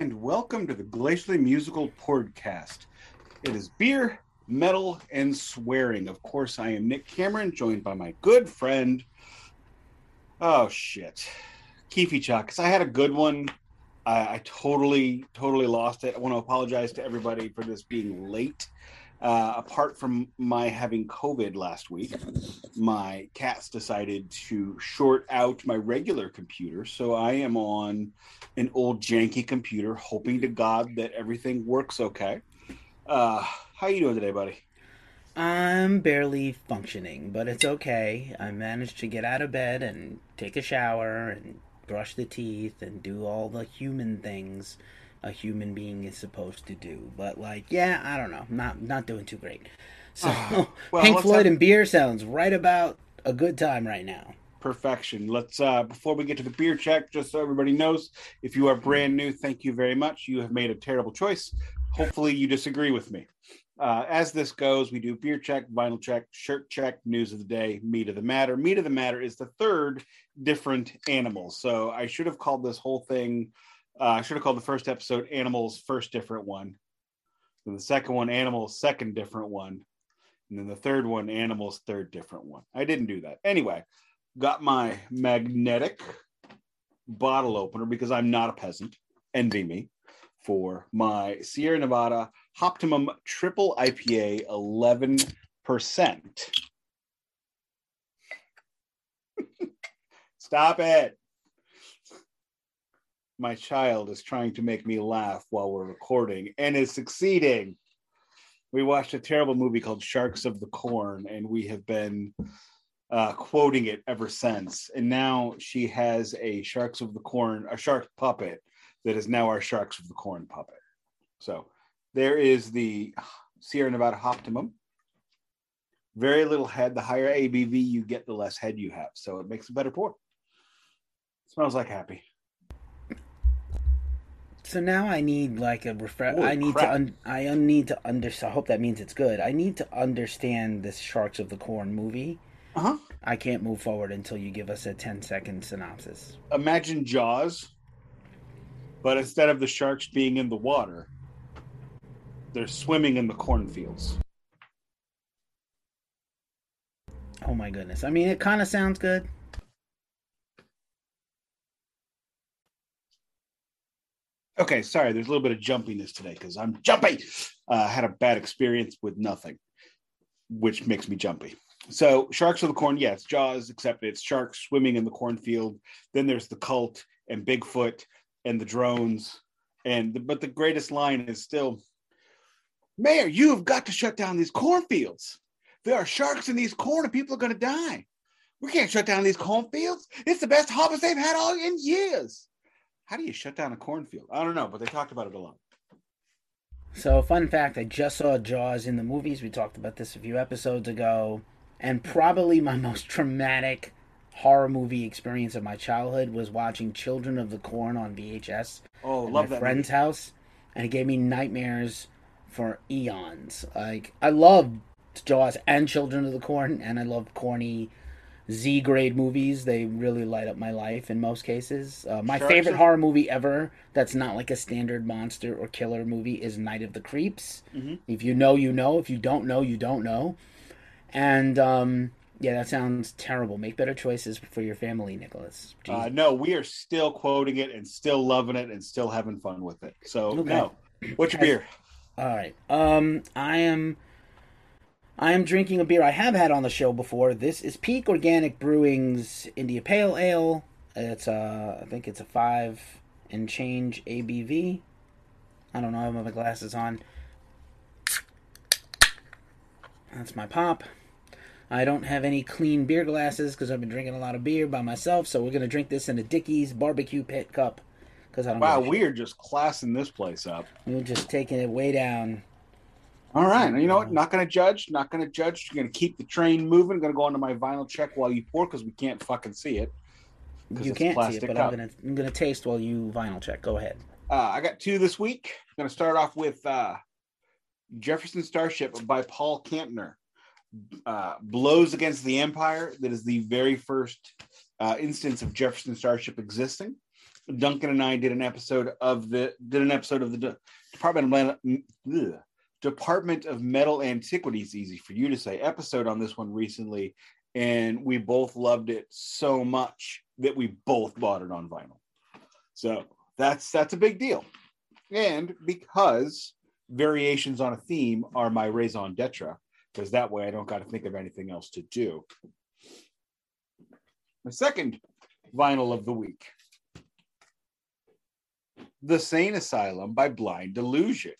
and welcome to the Glacially Musical Podcast. It is beer, metal, and swearing. Of course, I am Nik Cameron, joined by my good friend. Oh shit, Keefy Chucks. I had a good one. I, I totally, totally lost it. I want to apologize to everybody for this being late. Uh, apart from my having COVID last week, my cats decided to short out my regular computer. So I am on an old janky computer, hoping to God that everything works okay. Uh, how you doing today, buddy? I'm barely functioning, but it's okay. I managed to get out of bed and take a shower and brush the teeth and do all the human things a human being is supposed to do. But like, yeah, I don't know, not not doing too great. So oh, well, Pink Floyd have... and beer sounds right about a good time right now. Perfection. Let's uh before we get to the beer check, just so everybody knows, if you are brand new, thank you very much. You have made a terrible choice. Hopefully you disagree with me. Uh, as this goes, we do beer check, vinyl check, shirt check, news of the day, meat of the matter. Meat of the matter is the third different animal. So I should have called this whole thing uh, I should have called the first episode Animals First Different One. Then the second one, Animals Second Different One. And then the third one, Animals Third Different One. I didn't do that. Anyway, got my magnetic bottle opener because I'm not a peasant. Envy me for my Sierra Nevada Optimum Triple IPA 11%. Stop it my child is trying to make me laugh while we're recording and is succeeding. We watched a terrible movie called Sharks of the Corn, and we have been uh, quoting it ever since. And now she has a Sharks of the Corn, a shark puppet that is now our Sharks of the Corn puppet. So there is the Sierra Nevada Optimum. Very little head. The higher ABV you get, the less head you have. So it makes a better pour. Smells like happy. So now I need like a refresh. I need crap. to. Un- I need to understand. I hope that means it's good. I need to understand this Sharks of the Corn movie. Uh huh. I can't move forward until you give us a 10 second synopsis. Imagine Jaws, but instead of the sharks being in the water, they're swimming in the cornfields. Oh my goodness! I mean, it kind of sounds good. Okay, sorry. There's a little bit of jumpiness today because I'm jumpy. Uh, had a bad experience with nothing, which makes me jumpy. So, Sharks of the Corn, yes, Jaws, except it's sharks swimming in the cornfield. Then there's the cult and Bigfoot and the drones. And the, but the greatest line is still, Mayor, you have got to shut down these cornfields. There are sharks in these corn, and people are going to die. We can't shut down these cornfields. It's the best harvest they've had all in years how do you shut down a cornfield? I don't know, but they talked about it a lot. So, fun fact I just saw Jaws in the movies. We talked about this a few episodes ago. And probably my most traumatic horror movie experience of my childhood was watching Children of the Corn on VHS. Oh, love my that. friend's movie. house. And it gave me nightmares for eons. Like, I loved Jaws and Children of the Corn, and I love corny Z grade movies. They really light up my life in most cases. Uh, my Sharks favorite horror movie ever that's not like a standard monster or killer movie is Night of the Creeps. Mm-hmm. If you know, you know. If you don't know, you don't know. And um, yeah, that sounds terrible. Make better choices for your family, Nicholas. Uh, no, we are still quoting it and still loving it and still having fun with it. So okay. no, what's your beer? All right. Um, I am I am drinking a beer I have had on the show before. This is Peak Organic Brewing's India Pale Ale. It's a, I think it's a five and change ABV. I don't know. I have my glasses on. That's my pop. I don't have any clean beer glasses because I've been drinking a lot of beer by myself. So we're gonna drink this in a Dickies barbecue pit cup. Because I don't. Wow, we are just classing this place up. We're just taking it way down. All right. You know what? Not going to judge. Not going to judge. You're going to keep the train moving. Going to go into my vinyl check while you pour because we can't fucking see it. You can't see it, but cup. I'm going to I'm going to taste while you vinyl check. Go ahead. Uh, I got two this week. I'm going to start off with uh, Jefferson Starship by Paul Kantner. Uh, blows against the Empire. That is the very first uh, instance of Jefferson Starship existing. Duncan and I did an episode of the did an episode of the De- Department of Metal, ugh, Department of Metal Antiquities. Easy for you to say. Episode on this one recently, and we both loved it so much that we both bought it on vinyl. So that's that's a big deal, and because variations on a theme are my raison d'etre, because that way I don't got to think of anything else to do. The second vinyl of the week The Sane Asylum by Blind Illusion.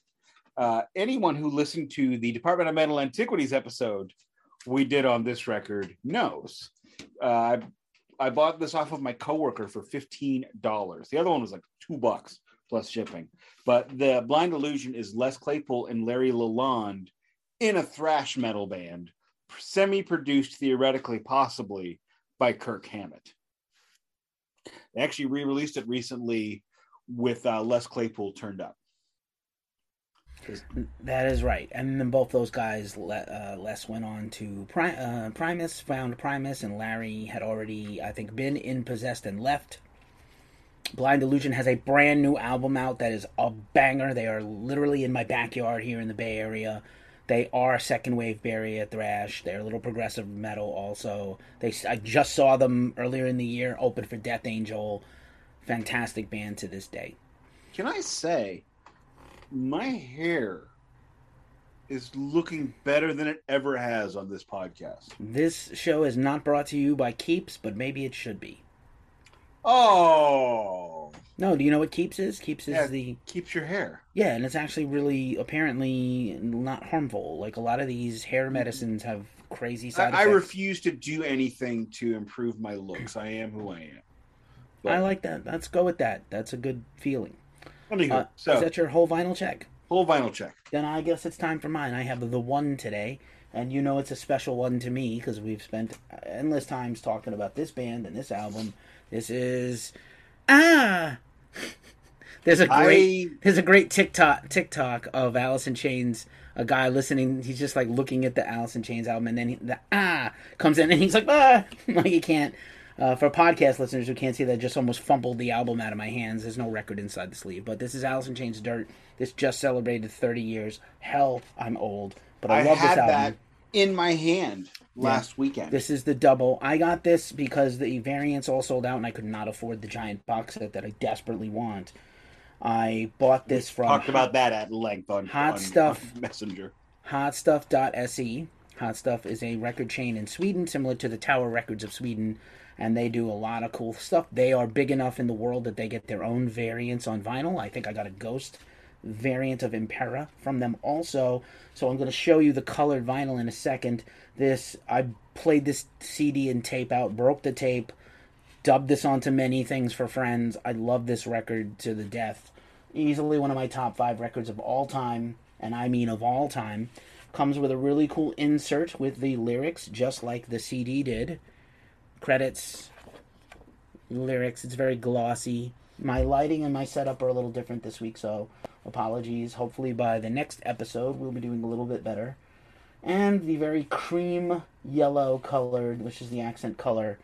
Uh, anyone who listened to the Department of Metal Antiquities episode we did on this record knows. Uh, I bought this off of my coworker for $15. The other one was like two bucks plus shipping. But the Blind Illusion is Les Claypool and Larry Lalonde in a thrash metal band, semi produced theoretically, possibly by Kirk Hammett. They actually re released it recently with uh, Les Claypool turned up. That is right. And then both those guys, uh, Les went on to Pri- uh, Primus, found Primus, and Larry had already, I think, been in Possessed and left. Blind Illusion has a brand new album out that is a banger. They are literally in my backyard here in the Bay Area. They are second wave Bay thrash. They're a little progressive metal also. They I just saw them earlier in the year open for Death Angel. Fantastic band to this day. Can I say my hair is looking better than it ever has on this podcast. This show is not brought to you by Keeps, but maybe it should be. Oh. No, do you know what Keeps is? Keeps is Yeah, the Keeps your hair. Yeah, and it's actually really apparently not harmful. Like a lot of these hair mm-hmm. medicines have crazy side I, I refuse to do anything to improve my looks. I am who I am. But- I like that. Let's go with that. That's a good feeling. Anywho, Uh, so is that your whole vinyl check? whole vinyl check. Then I guess it's time for mine. I have the one today, and you know it's a special one to me because we've spent endless times talking about this band and this album. This is ah. There's a great I there's a great TikTok TikTok of Alice in Chains. A guy listening, he's just like looking at the Alice in Chains album, and then he, the ah comes in, and he's like ah, like he can't. Uh, for podcast listeners who can't see that, I just almost fumbled the album out of my hands. There's no record inside the sleeve, but this is Alice in Chains Dirt. This just celebrated 30 years. Hell, I'm old, but I, I love this album. that in my hand last weekend. This is the double. I got this because the variants all sold out, and I could not afford the giant box set that I desperately want. I bought this from Talked about that at length on Hot on- stuff. on Messenger. hotstuff.se. Hot Stuff is a record chain in Sweden, similar to the Tower Records of Sweden, and they do a lot of cool stuff. They are big enough in the world that they get their own variants on vinyl. I think I got a Ghost variant of Impera from them also. So I'm going to show you the colored vinyl in a second. This I played this CD and tape out, broke the tape, dubbed this onto many things for friends. I love this record to the death. Easily one of my top five records of all time, and I mean of all time. Comes with a really cool insert with the lyrics, just like the CD did. Credits, lyrics. It's very glossy. My lighting and my setup are a little different this week, so apologies. Hopefully, by the next episode, we'll be doing a little bit better. And the very cream yellow colored, which is the accent color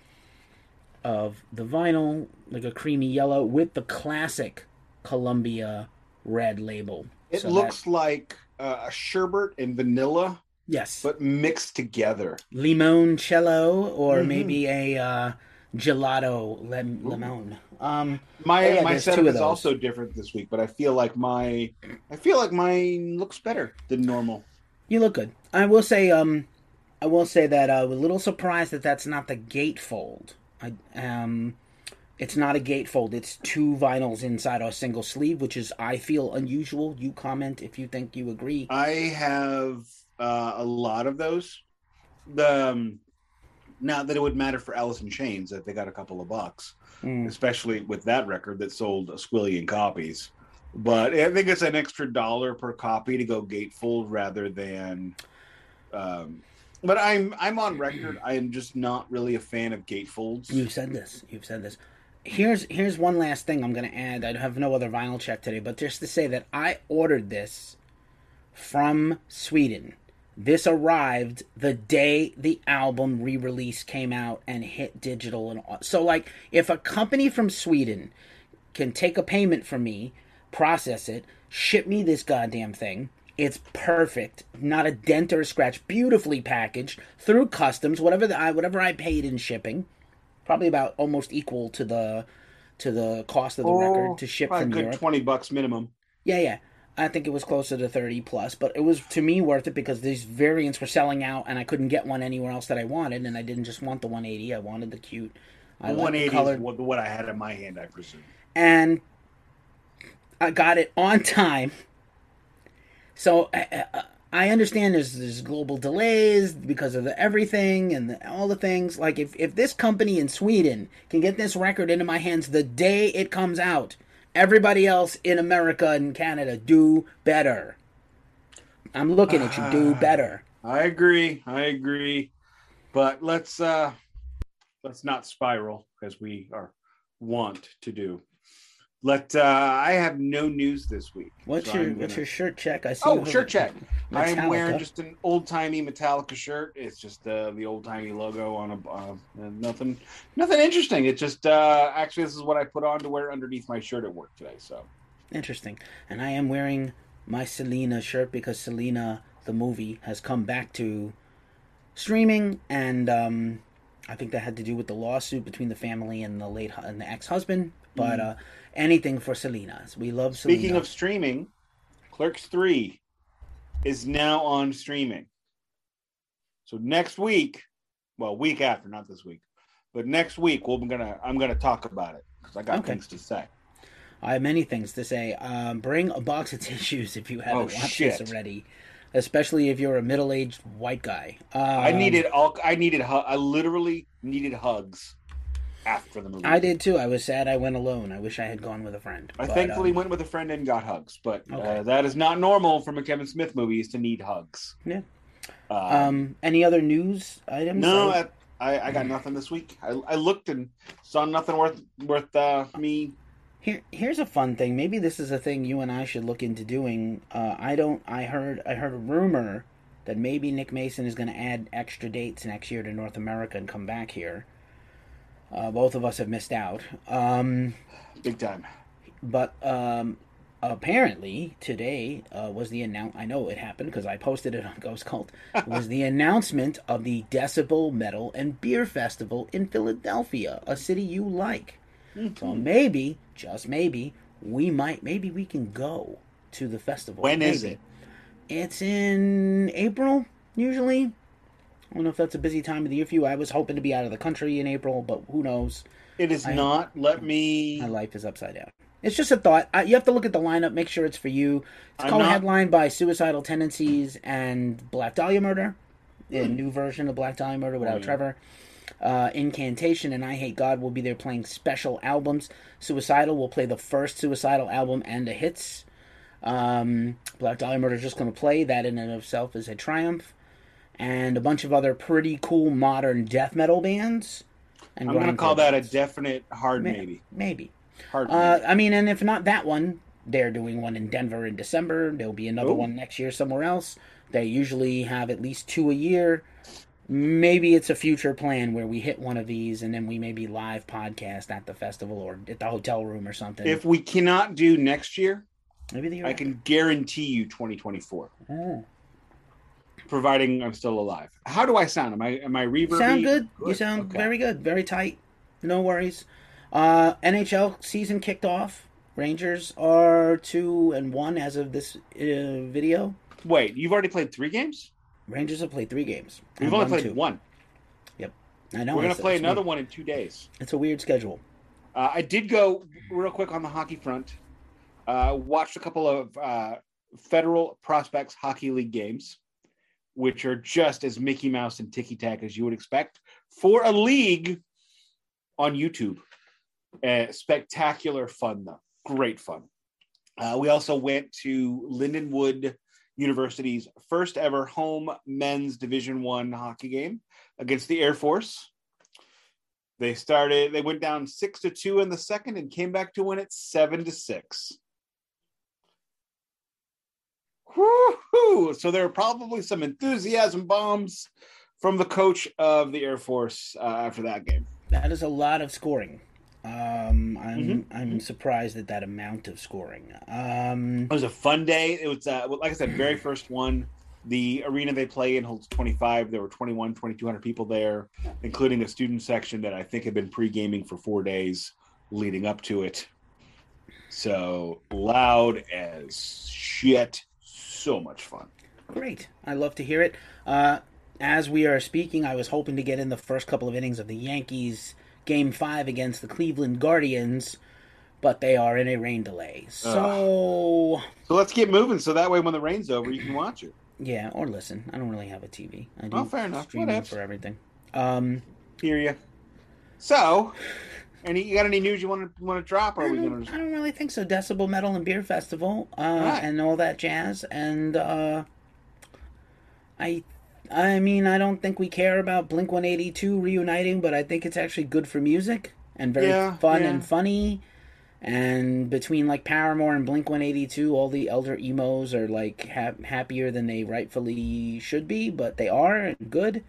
of the vinyl, like a creamy yellow with the classic Columbia red label. It So that- looks like uh, a sherbet and vanilla, yes, but mixed together. limoncello or Mhm. maybe a uh, gelato lem- lemon. Um, My yeah, my setup is also different this week, but I feel like my I feel like mine looks better than normal. you look good. I will say, um, I will say that I was a little surprised that that's not the gatefold. I um, it's not a gatefold. It's two vinyls inside a single sleeve, which is I feel unusual. You comment if you think you agree. I have uh, a lot of those. The um, not that it would matter for Alice in Chains that they got a couple of bucks, Mm. especially with that record that sold a squillion copies. But I think it's an extra dollar per copy to go gatefold rather than. Um, but I'm I'm on record. I am just not really a fan of gatefolds. You've said this. You've said this. Here's here's one last thing I'm going to add. I have no other vinyl check today, but just to say that I ordered this from Sweden. This arrived the day the album re-release came out and hit digital and all. so like if a company from Sweden can take a payment from me, process it, ship me this goddamn thing. It's perfect, not a dent or a scratch, beautifully packaged through customs, whatever the, I whatever I paid in shipping, probably about almost equal to the to the cost of the Oh, record to ship from a good Europe. twenty bucks minimum. Yeah, yeah. I think it was closer to 30 plus, but it was to me worth it because these variants were selling out and I couldn't get one anywhere else that I wanted and I didn't just want the 180, I wanted the cute. I The like one the is what, what I had in my hand, I presume. and I got it on time. So I, I- I understand there's there's global delays because of the everything and the, all the things. Like if if this company in Sweden can get this record into my hands the day it comes out, everybody else in America and Canada do better. I'm looking at you. Do better. I agree. I agree. But let's uh let's not spiral as we are want to do. Let uh I have no news this week. What's so your I'm what's your shirt check? I see. Oh, shirt check. I am wearing just an old timey Metallica shirt. It's just uh, the old timey logo on a uh, nothing, nothing interesting. It's just uh, actually this is what I put on to wear underneath my shirt at work today. So Interesting. And I am wearing my Selena shirt because Selena, the movie, has come back to streaming, and um, I think that had to do with the lawsuit between the family and the late and the ex-husband. But uh, anything for Selena. We love Selena. speaking of streaming, Clerks Three is now on streaming. So next week, well, week after, not this week, but next week, we're gonna I'm gonna talk about it because I got Okay. things to say. I have many things to say. Um, bring a box of tissues if you haven't Oh, watched shit. this already, especially if you're a middle-aged white guy. Um, I needed all. I needed. I literally needed hugs after the movie. I did too. I was sad I went alone. I wish I had gone with a friend. I But, thankfully um, went with a friend and got hugs, but Okay. uh, that is not normal from a Kevin Smith movie is to need hugs. Yeah. Uh, Um, any other news items? no, I- I, I, I got nothing this week. I, I looked and saw nothing worth worth uh, me. Here, here's a fun thing. Maybe this is a thing you and I should look into doing. Uh, I don't. I heard. I heard a rumor that maybe Nick Mason is going to add extra dates next year to North America and come back here. Uh, both of us have missed out. Um, Big time. but um, apparently today uh, was the announce. I know it happened because I posted it on Ghost Cult. was the announcement of the Decibel Metal and Beer Festival in Philadelphia, a city you like. So maybe, just maybe, we might. Maybe we can go to the festival. When is Maybe. it? It's in April usually. I don't know if that's a busy time of the year for you. I was hoping to be out of the country in April, but who knows? It is I- not. Let me. My life is upside down. It's just a thought. I, you have to look at the lineup, make sure it's for you. It's I'm called not- headlined by Suicidal Tendencies and Black Dahlia Murder, a new version of Black Dahlia Murder without Hmm. Oh, yeah. Trevor. Uh, Incantation and I Hate God will be there playing special albums. Suicidal will play the first Suicidal album and the hits. Um, Black Dahlia Murder is just going to play. That in and of itself is a triumph. And a bunch of other pretty cool modern death metal bands. And I'm going to call that a definite hard Ma- maybe. Maybe. Hard. Uh, maybe. I mean, and if not that one, they're doing one in Denver in December. There'll be another Ooh. one next year somewhere else. They usually have at least two a year. Maybe it's a future plan where we hit one of these and then we maybe live podcast at the festival or at the hotel room or something. If we cannot do next year, maybe the year I after. can guarantee you 2024, Oh. Providing I'm still alive. How do I sound? Am I am I reverb? Sound good. You sound very good. Very tight. No worries. Uh, NHL season kicked off. Rangers are two and one as of this uh, video. Wait, you've already played three games? Rangers have played three games. We've only played two. one. Yep, I know. We're gonna play another weird. one in two days. It's a weird schedule. Uh, I did go real quick on the hockey front. Uh, watched a couple of uh, Federal Prospects Hockey League games, which are just as Mickey Mouse and ticky tack as you would expect for a league on YouTube. Uh, spectacular fun, though. Great fun. Uh, we also went to Lindenwood University's first ever home men's Division One hockey game against the Air Force. They started. They went down six to two in the second and came back to win it seven to six. Woo-hoo! So there are probably some enthusiasm bombs from the coach of the Air Force uh, after that game. That is a lot of scoring. Um, I'm I'm surprised at that amount of scoring. Um, It was a fun day. It was, uh, like I said, very first one. The arena they play in holds 25. There were 21, 2,200 people there, including a student section that I think had been pre gaming for four days leading up to it. So loud as shit. So much fun. Great. I love to hear it. Uh, as we are speaking, I was hoping to get in the first couple of innings of the Yankees game five against the Cleveland Guardians, but they are in a rain delay. So, So let's get moving. So that way, when the rain's over, you can watch it. yeah, or listen. I don't really have a TV. I do Oh, fair enough. streaming for everything. Um, Hear you. So, any you got any news you want to want to drop? Or I are we don't, gonna? Just... I don't really think so. Decibel Metal and Beer Festival, uh, Right. and all that jazz, and uh, I, I mean, I don't think we care about Blink One Eighty Two reuniting, but I think it's actually good for music and very Yeah, fun yeah. and funny. And between like Paramore and Blink One Eighty Two, all the elder emos are like ha- happier than they rightfully should be, but they are good.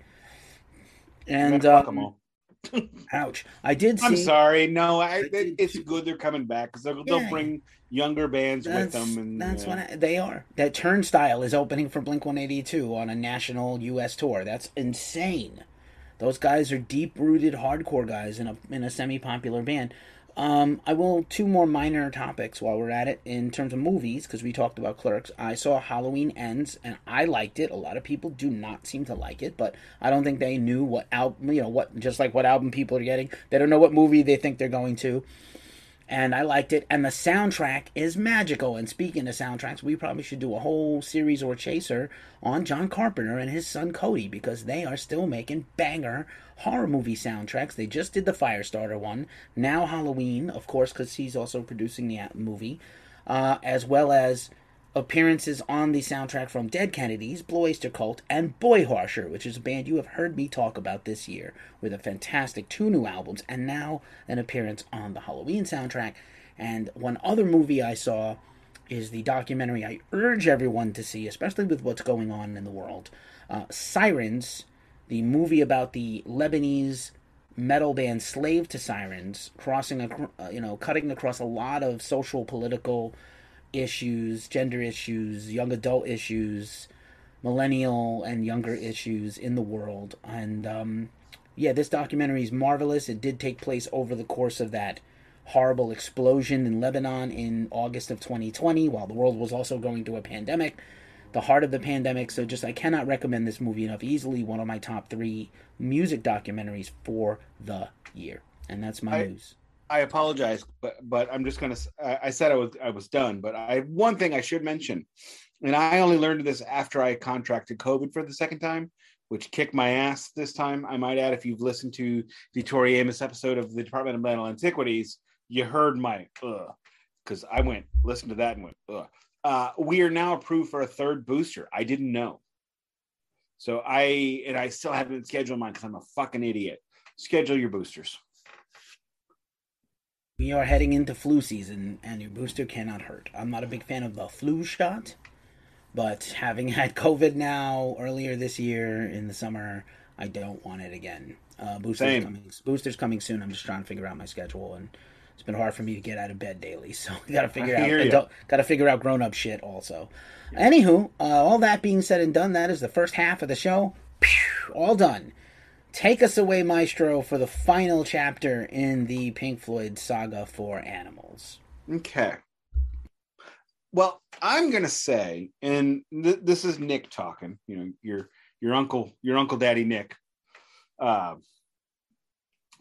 And Fuck 'em all. Ouch! I did see. I'm sorry. No, I, it's good they're coming back because they'll, Yeah. they'll bring younger bands with them. And that's yeah. what I, they are. That Turnstile is opening for Blink 182 on a national U.S. tour. That's insane. Those guys are deep rooted hardcore guys in a in a semi popular band. Um, I will two more minor topics while we're at it in terms of movies because we talked about Clerks. I saw Halloween Ends and I liked it. A lot of people do not seem to like it, but I don't think they knew what album you know what just like what album people are getting. They don't know what movie they think they're going to and I liked it. And the soundtrack is magical. And speaking of soundtracks, we probably should do a whole series or chaser on John Carpenter and his son Cody because they are still making banger horror movie soundtracks. They just did the Firestarter one. Now Halloween, of course, because he's also producing the movie, uh, as well as appearances on the soundtrack from Dead Kennedys, Blue Oyster Cult, and Boy Harsher, which is a band you have heard me talk about this year, with a fantastic two new albums, and now an appearance on the Halloween soundtrack. And one other movie I saw is the documentary I urge everyone to see, especially with what's going on in the world. Uh, Sirens, the movie about the Lebanese metal band Slave to Sirens, crossing, ac- uh, you know, cutting across a lot of social, political issues, gender issues, young adult issues, millennial and younger issues in the world. And um, yeah, this documentary is marvelous. It did take place over the course of that horrible explosion in Lebanon in August of 2020, while the world was also going through a pandemic. The heart of the pandemic. So, just I cannot recommend this movie enough. Easily one of my top three music documentaries for the year. And that's my I- news. I apologize, but but I'm just gonna. I said I was I was done, but I one thing I should mention, and I only learned this after I contracted COVID for the second time, which kicked my ass this time. I might add, if you've listened to the Tori Amos episode of the Department of Metal Antiquities, you heard my because I went listened to that and went ugh. Uh, we are now approved for a third booster. I didn't know, so I and I still haven't scheduled mine because I'm a fucking idiot. Schedule your boosters. We are heading into flu season, and your booster cannot hurt. I'm not a big fan of the flu shot, but having had COVID now earlier this year in the summer, I don't want it again. Uh, boosters Same. coming. Boosters coming soon. I'm just trying to figure out my schedule, and it's been hard for me to get out of bed daily. So I got to figure out. Adult, got to figure out grown up shit also. Anywho, uh, all that being said and done, that is the first half of the show. Phew, all done. Take us away, Maestro, for the final chapter in the Pink Floyd saga for animals. Okay. Well, I'm gonna say, and th- this is Nik talking. You know, your your uncle, your uncle, Daddy Nik. Uh,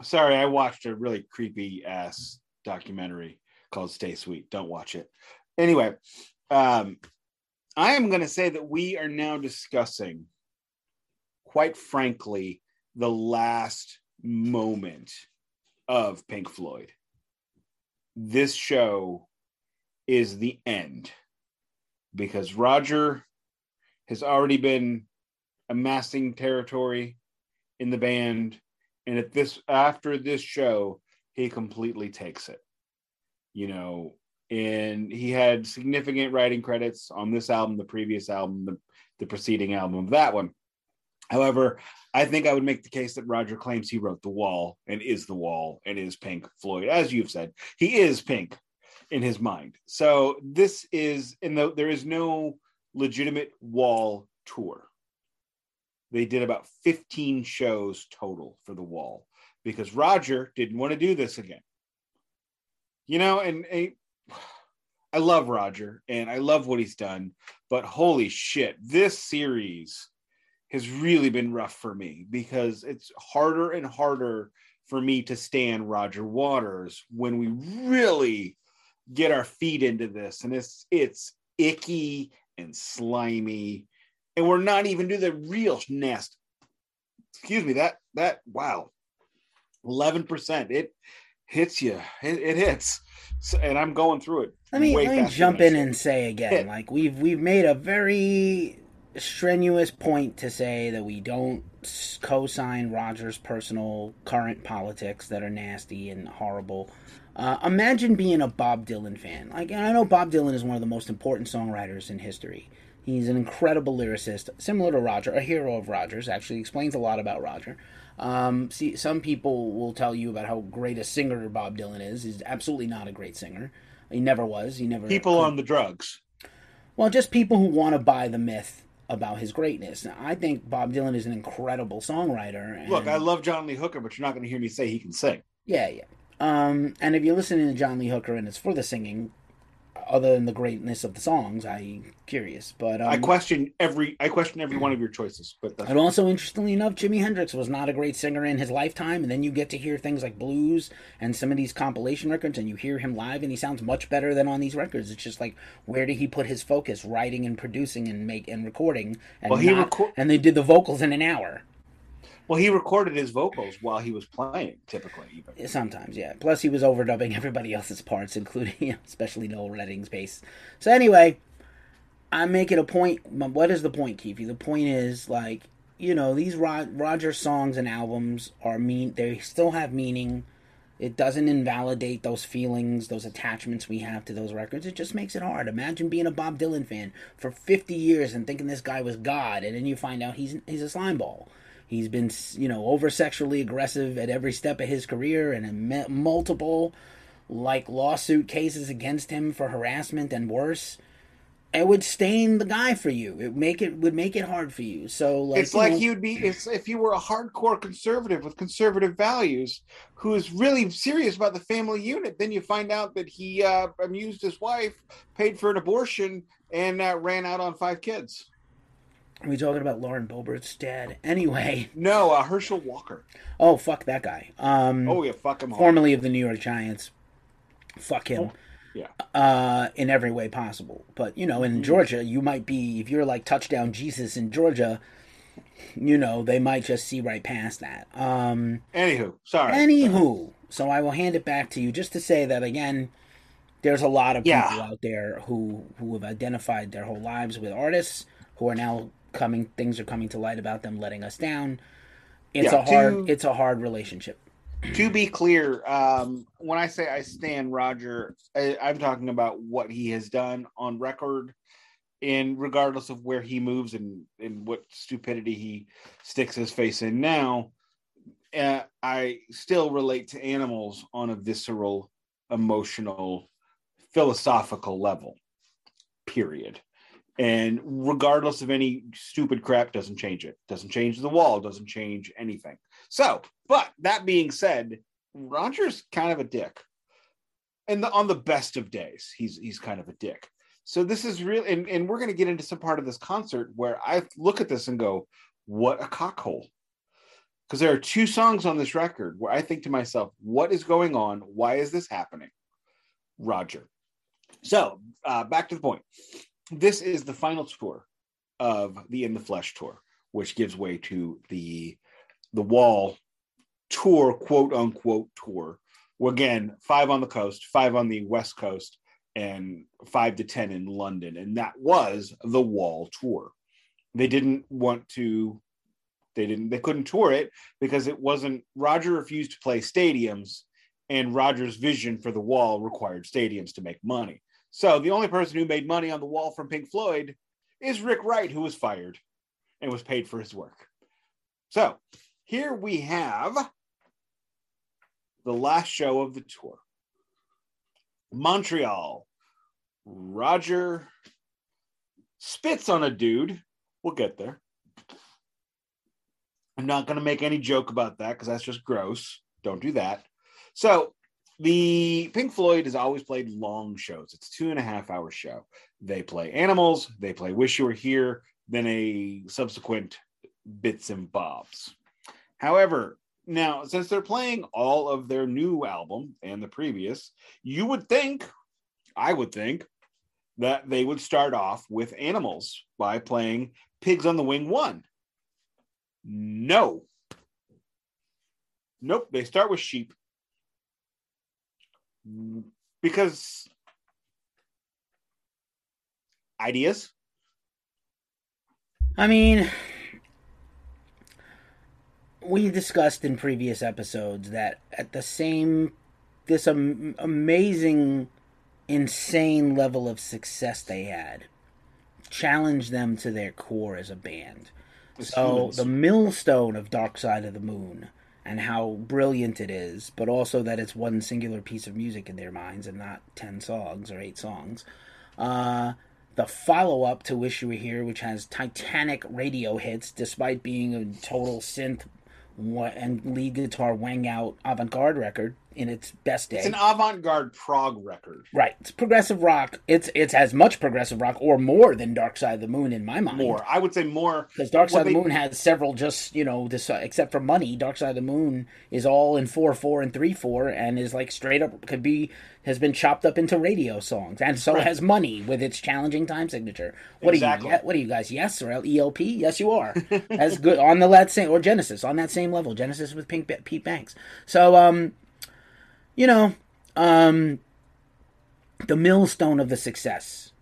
sorry, I watched a really creepy ass documentary called "Stay Sweet." Don't watch it. Anyway, um, I am gonna say that we are now discussing, quite frankly, the last moment of Pink Floyd. This show is the end because Roger has already been amassing territory in the band. And at this after this show he completely takes it you know and he had significant writing credits on this album the previous album the, the preceding album of that one However, I think I would make the case that Roger claims he wrote The Wall and is The Wall and is Pink Floyd. As you've said, he is Pink in his mind. So this is, and the, there is no legitimate Wall tour. They did about 15 shows total for The Wall because Roger didn't want to do this again. You know, and, and I love Roger and I love what he's done, but holy shit, this series has really been rough for me because it's harder and harder for me to stand Roger Waters when we really get our feet into this and it's it's icky and slimy and we're not even doing the real nest. Excuse me that that wow. 11% it hits you it, it hits. So, and i'm going through it let me let me jump in and say again Hit. like we've we've made a very strenuous point to say that we don't co-sign Rogers' personal current politics that are nasty and horrible. Uh, imagine being a Bob Dylan fan. Like I know Bob Dylan is one of the most important songwriters in history. He's an incredible lyricist, similar to Roger, a hero of Rogers. Actually, explains a lot about Roger. Um, see, some people will tell you about how great a singer Bob Dylan is. He's absolutely not a great singer. He never was. He never. People could. on the drugs. Well, just people who want to buy the myth about his greatness. Now, I think Bob Dylan is an incredible songwriter. And... Look, I love John Lee Hooker, but you're not going to hear me say he can sing. Yeah, yeah. Um, and if you're listening to John Lee Hooker and it's for the singing, other than the greatness of the songs, I'm curious. But um, I question every I question every one of your choices. But and also, interestingly enough, Jimi Hendrix was not a great singer in his lifetime, and then you get to hear things like blues and some of these compilation records, and you hear him live, and he sounds much better than on these records. It's just like where did he put his focus? Writing and producing and make and recording, and well, he not, reco- and they did the vocals in an hour. Well, he recorded his vocals while he was playing, typically. Even. Sometimes, yeah. Plus, he was overdubbing everybody else's parts, including, especially Noel Redding's bass. So, anyway, I'm making a point. What is the point, Keefe? The point is, like, you know, these Roger songs and albums are mean. They still have meaning. It doesn't invalidate those feelings, those attachments we have to those records. It just makes it hard. Imagine being a Bob Dylan fan for 50 years and thinking this guy was God, and then you find out he's he's a slimeball. He's been, you know, over sexually aggressive at every step of his career and in multiple, like, lawsuit cases against him for harassment and worse. It would stain the guy for you. It make it would make it hard for you. So like, it's like know, he would be if if you were a hardcore conservative with conservative values who is really serious about the family unit. Then you find out that he uh, amused his wife, paid for an abortion, and uh, ran out on five kids. Are we talking about Lauren Boebert's dad? Anyway. No, uh, Herschel Walker. Oh, fuck that guy. Um, oh, yeah, fuck him. Formerly of the New York Giants. Fuck him. Oh, yeah. Uh, in every way possible. But, you know, in mm-hmm. Georgia, you might be, if you're like touchdown Jesus in Georgia, you know, they might just see right past that. Um, anywho, sorry. Anywho. So I will hand it back to you just to say that, again, there's a lot of yeah. people out there who, who have identified their whole lives with artists who are now coming things are coming to light about them letting us down. It's yeah, a hard to, it's a hard relationship. To be clear, um, when I say I stand Roger, I, I'm talking about what he has done on record, and regardless of where he moves and and what stupidity he sticks his face in now, uh, I still relate to animals on a visceral, emotional, philosophical level. Period and regardless of any stupid crap doesn't change it. Doesn't change the wall doesn't change anything. So but that being said roger's kind of a dick. And the, on the best of days he's he's kind of a dick. So this is real and, and we're going to get into some part of this concert where i look at this and go what a cockhole. Because there are two songs on this record where i think to myself what is going on? Why is this happening? Roger. So uh, back to the point this is the final tour of the In the Flesh tour, which gives way to the the Wall tour, quote unquote tour. Well, again, five on the coast, five on the west coast, and five to ten in London, and that was the Wall tour. They didn't want to. They didn't. They couldn't tour it because it wasn't. Roger refused to play stadiums, and Roger's vision for the Wall required stadiums to make money. So the only person who made money on the wall from Pink Floyd is Rick Wright, who was fired and was paid for his work. So here we have the last show of the tour. Montreal. Roger spits on a dude. We'll get there. I'm not going to make any joke about that because that's just gross. Don't do that. So, the Pink Floyd has always played long shows. It's two and a half hour show. They play Animals, they play Wish You Were Here, then a subsequent bits and bobs. However, now since they're playing all of their new album and the previous, you would think, I would think, that they would start off with Animals by playing Pigs on the Wing 1. No. Nope, they start with Sheep. Because ideas? I mean, we discussed in previous episodes that at the same this am- amazing insane level of success they had challenged them to their core as a band. As so humans. the millstone of Dark Side of the Moon and how brilliant it is, but also that it's one singular piece of music in their minds and not 10 songs or 8 songs. Uh, the follow up to Wish You Were Here, which has titanic radio hits despite being a total synth and lead guitar wang out avant garde record in its best day. It's an avant-garde prog record. right. It's progressive rock. It's it's as much progressive rock or more than Dark Side of the Moon in my mind. More, I would say more. Because Dark Side of the they- Moon has several just, you know, this uh, except for money, Dark Side of the Moon is all in 4 4 and 3 4 and is like straight up could be has been chopped up into radio songs. And so Right. has money with its challenging time signature. What Exactly. are you what are you guys? Yes or ELP? Yes you are. That's good on the that same or Genesis on that same level. Genesis with Pink Pete Banks. So um you know, um the millstone of the success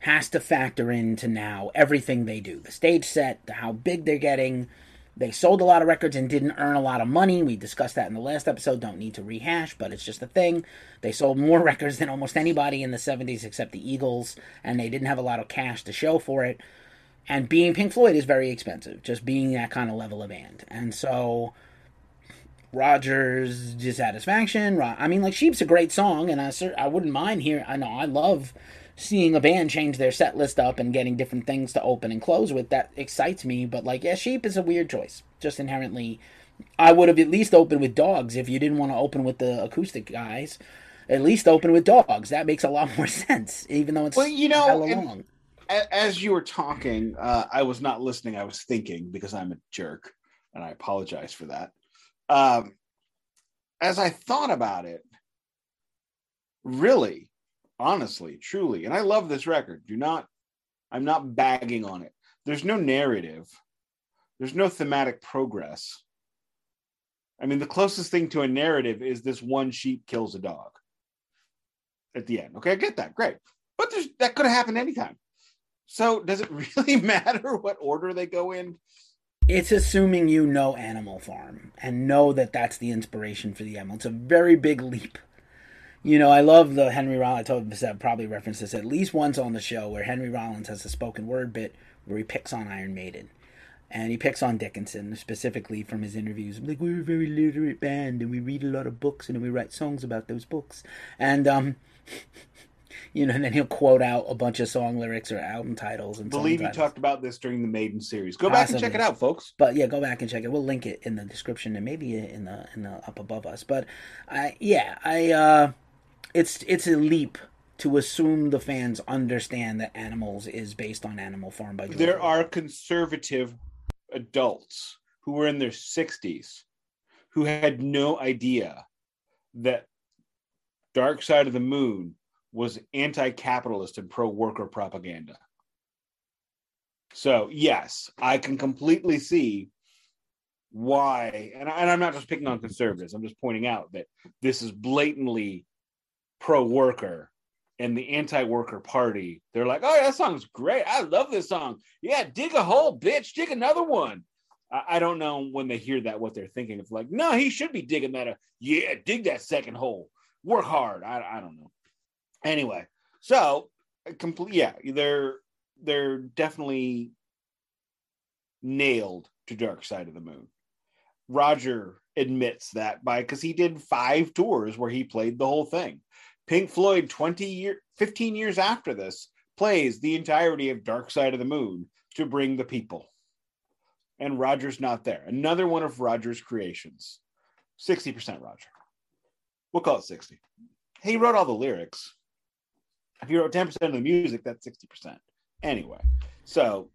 has to factor into now everything they do the stage set, the, how big they're getting. They sold a lot of records and didn't earn a lot of money. We discussed that in the last episode. Don't need to rehash, but it's just a thing. They sold more records than almost anybody in the 70s except the Eagles, and they didn't have a lot of cash to show for it. And being Pink Floyd is very expensive, just being that kind of level of band. And so Rogers' dissatisfaction. I mean, like Sheep's a great song, and I I wouldn't mind hearing. I know I love seeing a band change their set list up and getting different things to open and close with. That excites me. But like, yeah, Sheep is a weird choice, just inherently. I would have at least opened with Dogs if you didn't want to open with the acoustic guys. At least open with Dogs. That makes a lot more sense, even though it's Well, you know, hella and- long. As you were talking, uh, I was not listening. I was thinking because I'm a jerk, and I apologize for that. Um, as I thought about it, really, honestly, truly, and I love this record. Do not, I'm not bagging on it. There's no narrative. There's no thematic progress. I mean, the closest thing to a narrative is this one sheep kills a dog at the end. Okay, I get that. Great. But that could have happened anytime. So does it really matter what order they go in? It's assuming you know Animal Farm and know that that's the inspiration for the animal. It's a very big leap. You know, I love the Henry Rollins. I told I probably referenced this at least once on the show where Henry Rollins has a spoken word bit where he picks on Iron Maiden. And he picks on Dickinson specifically from his interviews. Like, we're a very literate band and we read a lot of books and we write songs about those books. And, um, you know, and then he'll quote out a bunch of song lyrics or album titles and believe you talked about this during the Maiden series. Go back and check it out, folks. But yeah, go back and check it. We'll link it in the description and maybe in the in the up above us. But I yeah, I uh it's it's a leap to assume the fans understand that Animals is based on Animal Farm by George There are conservative adults who were in their 60s who had no idea that Dark Side of the Moon was anti-capitalist and pro-worker propaganda. So yes, I can completely see why, and, I, I'm not just picking on conservatives. I'm just pointing out that this is blatantly pro-worker, and the anti-worker party. They're like, "Oh, that song's great. I love this song. Yeah, dig a hole, bitch. Dig another one." I, don't know when they hear that what they're thinking. It's like, no, he should be digging that. uh, yeah, dig that second hole. Work hard. I, I don't know. Anyway, so uh, complete. Yeah, they're they're definitely nailed to Dark Side of the Moon. Roger admits that by because he did five tours where he played the whole thing. Pink Floyd, 20 year, 15 years after this, plays the entirety of Dark Side of the Moon to bring the people. And Roger's not there. Another one of Roger's creations. 60% Roger. We'll call it 60. He wrote all the lyrics. If you wrote 10% of the music, that's 60%. Anyway, so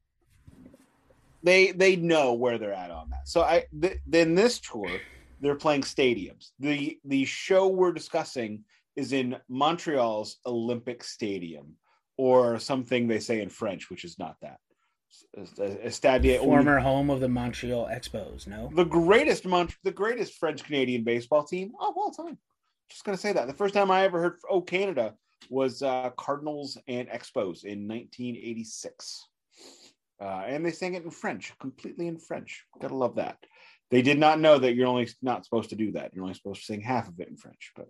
they they know where they're at on that. So I th- then this tour they're playing stadiums. The the show we're discussing is in Montreal's Olympic Stadium or something they say in French, which is not that. Stade former home of the Montreal Expos. No, the greatest Mont- the greatest French Canadian baseball team of all time. Just gonna say that the first time I ever heard "Oh Canada" was uh, Cardinals and Expos in 1986. Uh, and they sang it in French, completely in French. Gotta love that. They did not know that you're only not supposed to do that. You're only supposed to sing half of it in French, but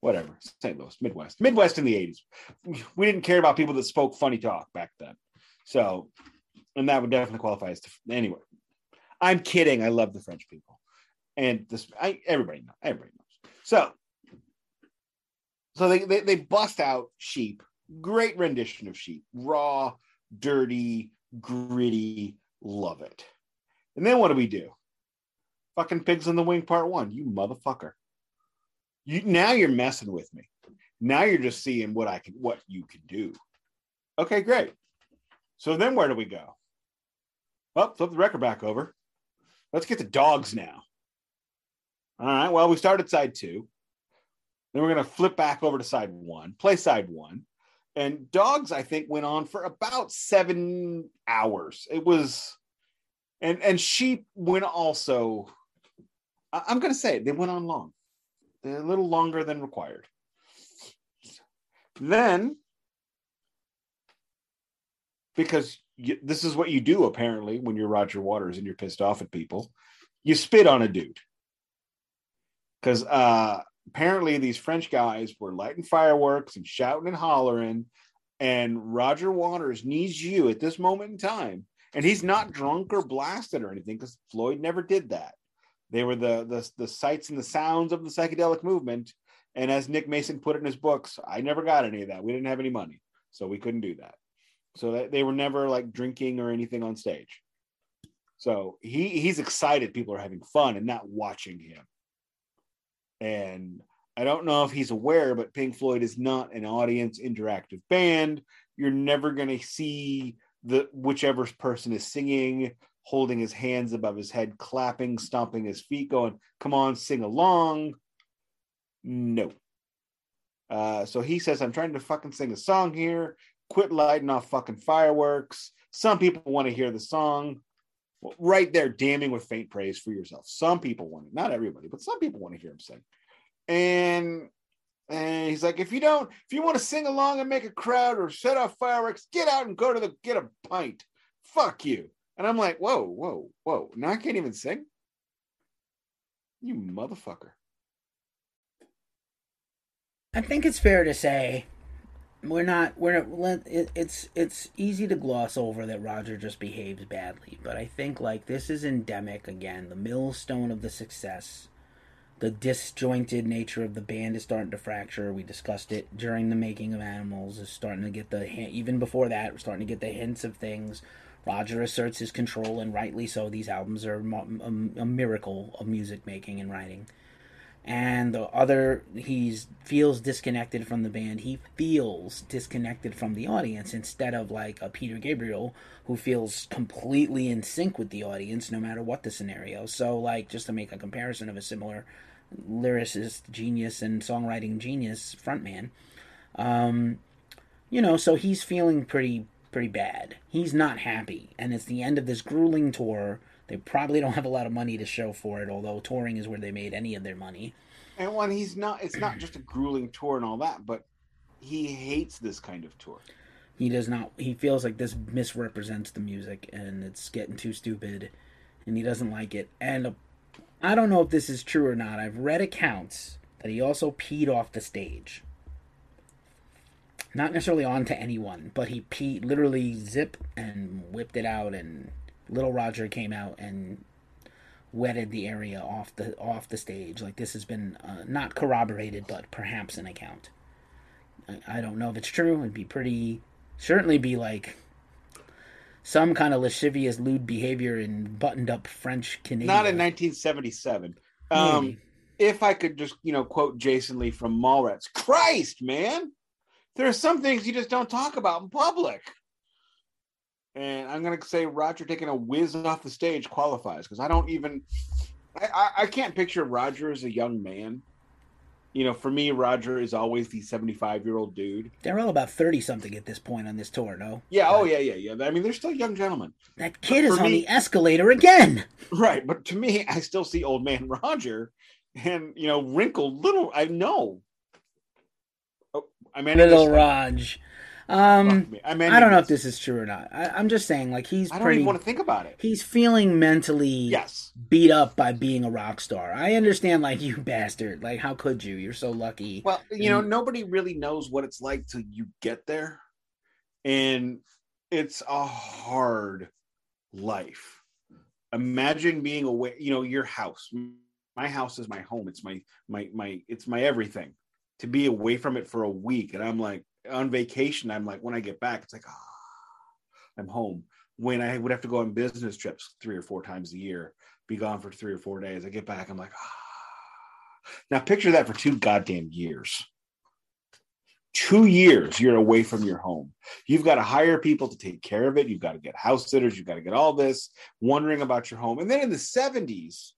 whatever. St. Louis, Midwest, Midwest in the 80s. We didn't care about people that spoke funny talk back then. So, and that would definitely qualify as to, anyway. I'm kidding. I love the French people, and this I everybody knows. Everybody knows. So, so they, they they bust out sheep. Great rendition of sheep, raw, dirty, gritty, love it. And then what do we do? Fucking Pigs in the Wing Part One, you motherfucker. You now you're messing with me. Now you're just seeing what I can what you can do. Okay, great. So then where do we go? Well, flip the record back over. Let's get the dogs now. All right. Well, we started side two. Then we're going to flip back over to side one, play side one. And dogs i think went on for about seven hours. It was and and sheep went also i'm going to say they went on long. They're a little longer than required. Then because you, this is what you do apparently when you're roger waters and you're pissed off at people you spit on a dude. Because uh apparently these French guys were lighting fireworks and shouting and hollering. And Roger Waters needs you at this moment in time. And he's not drunk or blasted or anything because Floyd never did that. They were the, the the sights and the sounds of the psychedelic movement. And as Nick Mason put it in his books, I never got any of that. We didn't have any money, so we couldn't do that. So that they were never like drinking or anything on stage. So he he's excited people are having fun and not watching him. And I don't know if he's aware, but Pink Floyd is not an audience interactive band. You're never going to see the whichever person is singing holding his hands above his head, clapping, stomping his feet, going, "Come on, sing along." No. Uh, so he says, "I'm trying to fucking sing a song here. Quit lighting off fucking fireworks." Some people want to hear the song. Right there, damning with faint praise for yourself. Some people want it, not everybody, but some people want to hear him sing and and he's like, if you don't, if you want to sing along and make a crowd or set off fireworks, get out and go to the get a pint. Fuck you. And I'm like, whoa, whoa, whoa. Now I can't even sing. You motherfucker. I think it's fair to say we're not we're it's it's easy to gloss over that Roger just behaves badly, but I think like this is endemic again, the millstone of the success the disjointed nature of the band is starting to fracture. We discussed it during the making of Animals. Is starting to get the even before that, we're starting to get the hints of things. Roger asserts his control, and rightly so. These albums are a, a miracle of music making and writing. And the other, he feels disconnected from the band. He feels disconnected from the audience instead of like a Peter Gabriel who feels completely in sync with the audience no matter what the scenario. So, like, just to make a comparison of a similar lyricist genius and songwriting genius frontman. Um, you know, so he's feeling pretty pretty bad. He's not happy, and it's the end of this grueling tour. They probably don't have a lot of money to show for it, although touring is where they made any of their money. And when he's not, it's not just a grueling tour and all that, but he hates this kind of tour. He does not. He feels like this misrepresents the music, and it's getting too stupid, and he doesn't like it. And I don't know if this is true or not. I've read accounts that he also peed off the stage. Not necessarily onto anyone, but he peed literally zip and whipped it out and Little Roger came out and wetted the area off the off the stage. Like this has been uh, not corroborated, but perhaps an account. I, I don't know if it's true. It'd be pretty certainly be like some kind of lascivious lewd behavior in buttoned up French Canadian. Not in 1977. Um, if I could just, you know, quote Jason Lee from Mallrats, Christ, man, there are some things you just don't talk about in public. And I'm gonna say Roger taking a whiz off the stage qualifies because I don't even, I, I, can't picture Roger as a young man. You know, for me, Roger is always the 75 year old dude. They're all about thirty something at this point on this tour, no? Yeah, oh yeah, yeah, yeah. I mean, they're still young gentlemen, That kid is on me- the escalator again. right? But to me, I still see old man Roger, and you know, wrinkled little. I know. Oh, I mean, Little Raj. Um, I mean, I don't know if this is true or not. I, I'm just saying, like he's I don't pretty. even want to think about it. He's feeling mentally Yes, beat up by being a rock star. I understand, like you bastard. Like, how could you? You're so lucky. well, you know, nobody really knows what it's like till you get there, and it's a hard life. Imagine being away. You know, your house. My house is my home. It's my my my. It's my everything. To be away from it for a week, and I'm like on vacation. I'm like when I get back, it's like ah, I'm home. When I would have to go on business trips three or four times a year, be gone for three or four days. I get back, I'm like ah. Now picture that for two goddamn years. Two years you're away from your home. You've got to hire people to take care of it. You've got to get house sitters. You've got to get all this, wondering about your home. And then in the 70s,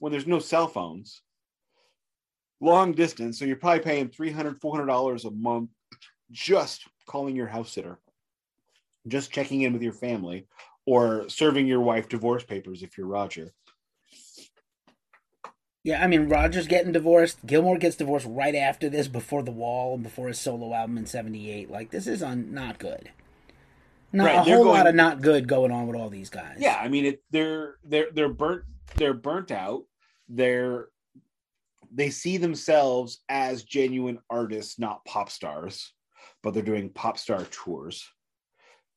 when there's no cell phones, long distance, so you're probably paying $300, $400 a month just calling your house sitter, just checking in with your family, or serving your wife divorce papers if you're Roger. Yeah, I mean, Roger's getting divorced. Gilmour gets divorced right after this, before the Wall and before his solo album in '78. Like, this is on not good. Not Right, a whole lot of not good going on with all these guys. Yeah, I mean, it, they're they're they're burnt they're burnt out. They're they see themselves as genuine artists, not pop stars, but they're doing pop star tours.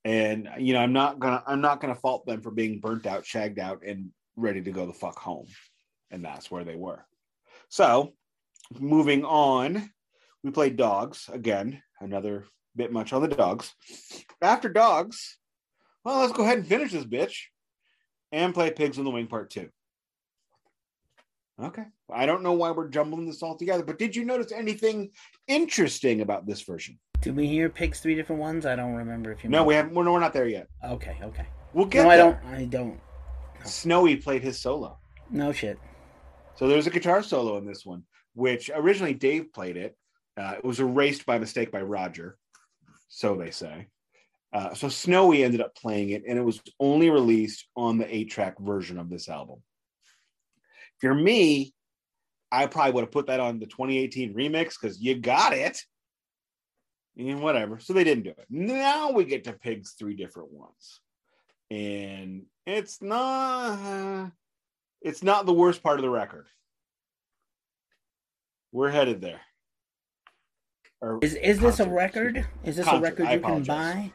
And you know, I'm not gonna I'm not gonna fault them for being burnt out, shagged out, and ready to go the fuck home. And that's where they were. So, moving on, we played dogs again. Another bit much on the dogs. After dogs, well, let's go ahead and finish this bitch and play Pigs in the Wing Part 2. Okay. I don't know why we're jumbling this all together, but did you notice anything interesting about this version? Did we hear Pigs three different ones? I don't remember if you. No, we haven't. We're, we're not there yet. Okay, okay. We'll get No, I don't. I don't. Snowy played his solo. No shit. So there's a guitar solo in this one, which originally Dave played it. Uh, it was erased by mistake by Roger, so they say. Uh, so Snowy ended up playing it, and it was only released on the eight-track version of this album. If you're me, I probably would have put that on the 2018 remix because you got it. And whatever. So they didn't do it. Now we get to Pigs three different ones. And it's not it's not the worst part of the record. We're headed there. Or Is is this a record? Is this Concert, a record you can buy?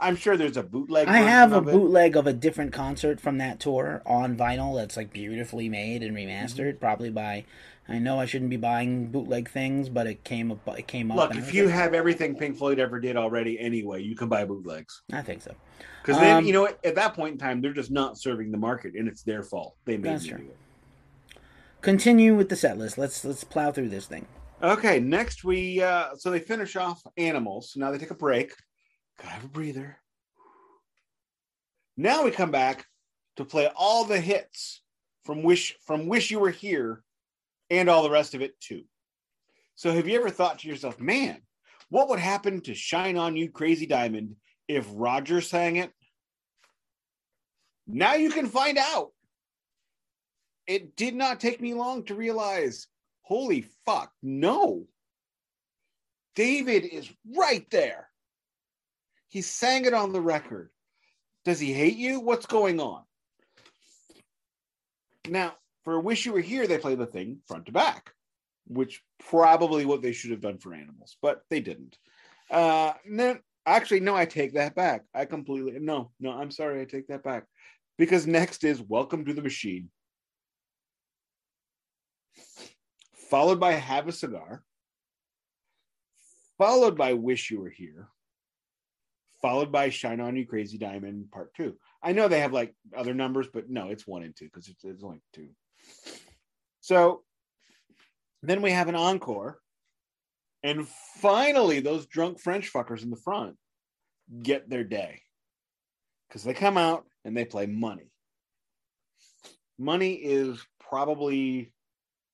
I'm sure there's a bootleg. I have a of bootleg of a different concert from that tour on vinyl that's like beautifully made and remastered, mm-hmm. probably by. I know I shouldn't be buying bootleg things, but it came up. It came up. Look, if you like, have everything Pink Floyd ever did already anyway, you can buy bootlegs. I think so. Because then, Um, you know, at that point in time, they're just not serving the market, and it's their fault. They made That's true. do it. Continue with the set list. Let's let's plow through this thing. Okay, next we uh so they finish off animals. Now they take a break. Gotta have a breather. Now we come back to play all the hits from Wish from Wish You Were Here and all the rest of it too. So have you ever thought to yourself, man, what would happen to Shine On You Crazy Diamond if Roger sang it? Now you can find out. It did not take me long to realize holy fuck, no. David is right there. He sang it on the record. Does he hate you? What's going on? Now, for Wish You Were Here, they play the thing front to back, which probably what they should have done for animals, but they didn't. Uh, no, actually, no, I take that back. I completely no, no. I'm sorry, I take that back. because next is Welcome to the Machine, followed by Have a Cigar, followed by Wish You Were Here, followed by Shine On You Crazy Diamond Part Two. I know they have like other numbers, but no, it's one and two because it's, it's only two. So then we have an encore. And finally, those drunk French fuckers in the front get their day because they come out and they play Money. Money is probably,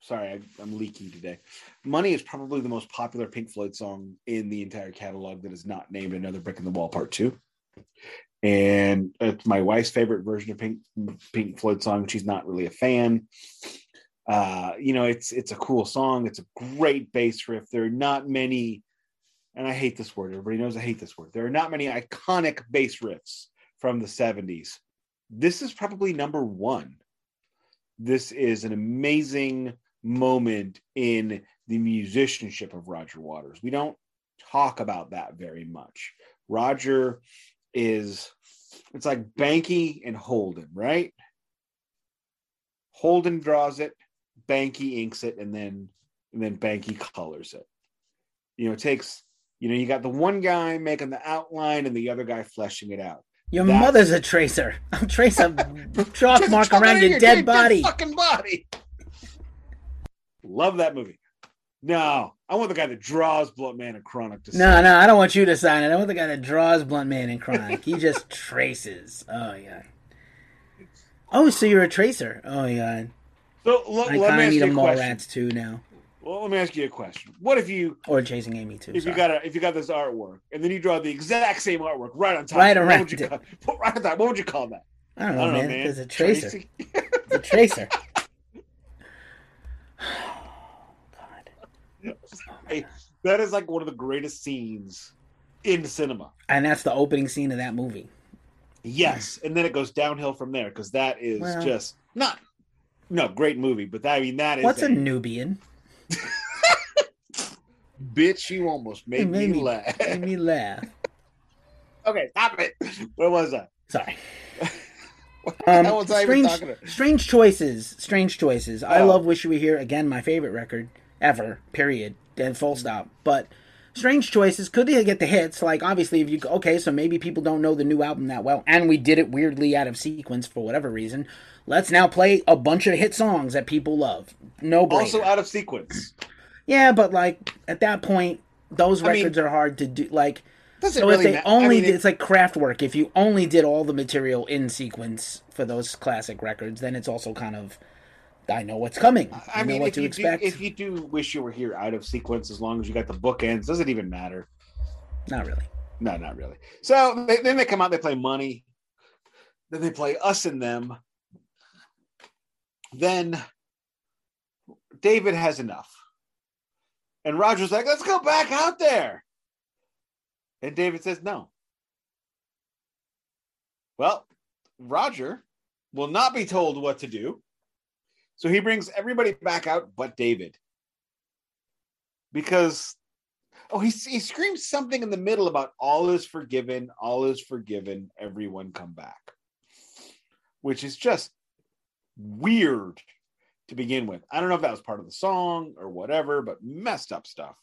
sorry, I, I'm leaking today. Money is probably the most popular Pink Floyd song in the entire catalog that is not named Another Brick in the Wall Part 2 and it's my wife's favorite version of Pink Pink Floyd song. She's not really a fan. Uh, you know, it's it's a cool song. It's a great bass riff. There are not many, and I hate this word. Everybody knows I hate this word. There are not many iconic bass riffs from the '70s. This is probably number one. This is an amazing moment in the musicianship of Roger Waters. We don't talk about that very much. Roger is it's like Banky and Holden, right? Holden draws it, Banky inks it, and then and then Banky colors it. You know, it takes you know you got the one guy making the outline and the other guy fleshing it out. Your That's... mother's a tracer. I'll trace a chalk mark around your, your dead, dead body. fucking body. Love that movie. No, I want the guy that draws Blunt Man and Chronic to. No, no, I don't want you to sign it. I want the guy that draws Blunt Man and Chronic. he just traces. Oh yeah. Oh, so you're a tracer? Oh yeah. So l- I kind of need a Mallrats too now. Well, let me ask you a question. What if you or chasing Amy too? If sorry. you got a, if you got this artwork and then you draw the exact same artwork right on top, right around, what would you call, right on top, what would you call that? I don't know, I don't man. It's a tracer. it's a tracer. that is like one of the greatest scenes in cinema. And that's the opening scene of that movie. Yes, and then it goes downhill from there because that is well, just not no great movie, but that, I mean that is what's a, a Nubian. Bitch, you almost made, made me, me, laugh. Made me laugh. okay, stop it. Where was I? Sorry. um, strange, strange choices. Strange choices. Oh. I love "Wish You Were Here" again. My favorite record ever. Period. And full stop. But strange choices. Could they get the hits? Like obviously, if you okay, so maybe people don't know the new album that well, and we did it weirdly out of sequence for whatever reason. Let's now play a bunch of hit songs that people love. No brainer. Also out of sequence. Yeah, but like at that point, those I records mean, are hard to do. Like. so really if they ma- only I mean, did, it's like craft work. If you only did all the material in sequence for those classic records, then it's also kind of I know what's coming. I, I mean, what to expect. Do, if you do wish you were here out of sequence, as long as you got the bookends, does it even matter? Not really. No, not really. So they, then they come out, they play money, then they play us and them. Then David has enough. And Roger's like, let's go back out there. And David says, no. Well, Roger will not be told what to do. So he brings everybody back out but David. Because oh he he screams something in the middle about all is forgiven, all is forgiven, everyone come back. Which is just weird to begin with. I don't know if that was part of the song or whatever, but messed up stuff.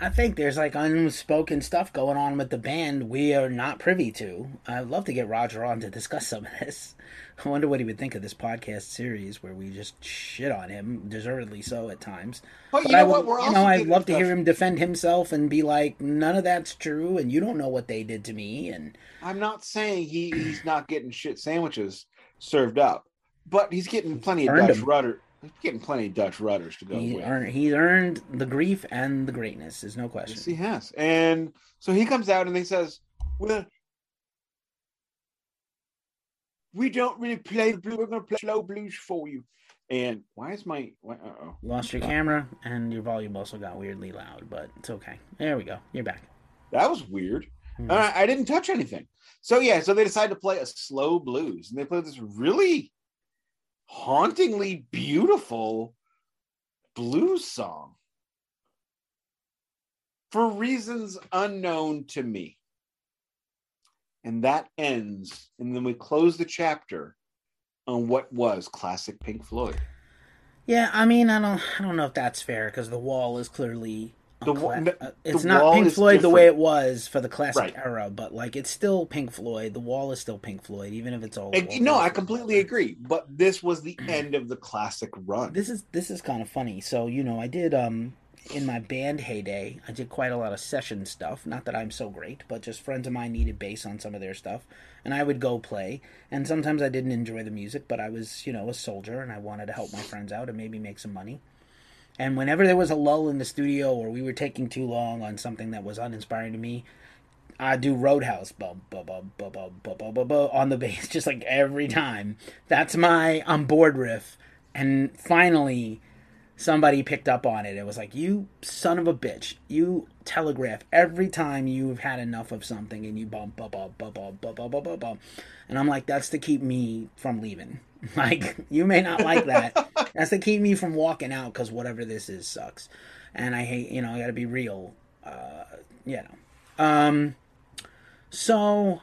I think there's like unspoken stuff going on with the band we are not privy to. I'd love to get Roger on to discuss some of this. I wonder what he would think of this podcast series where we just shit on him, deservedly so at times. But, but you know I would, what? We're you know, I'd love to hear him defend himself and be like, "None of that's true, and you don't know what they did to me." And I'm not saying he, he's not getting shit sandwiches served up, but he's getting plenty of Dutch rudder He's getting plenty of Dutch rudders to go he with. Earned, he's earned the grief and the greatness. There's no question. Yes, he has. And so he comes out and he says, "Well, we don't really play the blues. We're going to play slow blues for you." And why is my? oh. Lost your camera and your volume also got weirdly loud, but it's okay. There we go. You're back. That was weird. Mm-hmm. Uh, I didn't touch anything. So yeah, so they decided to play a slow blues, and they played this really hauntingly beautiful blues song for reasons unknown to me. And that ends, and then we close the chapter on what was classic Pink Floyd. Yeah, I mean, I don't, I don't know if that's fair because the Wall is clearly The uh, it's the not Pink Floyd the way it was for the classic Right. era, but like it's still Pink Floyd. The Wall is still Pink Floyd, even if it's all. And, no, I completely agree. But this was the end of the classic run. This is this is kind of funny. So you know, I did um in my band heyday, I did quite a lot of session stuff. Not that I'm so great, but just friends of mine needed bass on some of their stuff, and I would go play. And sometimes I didn't enjoy the music, but I was you know a soldier, and I wanted to help my friends out and maybe make some money. And whenever there was a lull in the studio or we were taking too long on something that was uninspiring to me, I do Roadhouse on the bass, just like every time. That's my on board riff. And finally, somebody picked up on it. It was like, you son of a bitch, you telegraph every time you've had enough of something and you bump, bump, bump, bump, bump, bump, bump, bump, bump. And I'm like, that's to keep me from leaving. Like, you may not like that. That's to keep me from walking out because whatever this is sucks. And I hate, you know, I got to be real. Uh, you know. Um, so,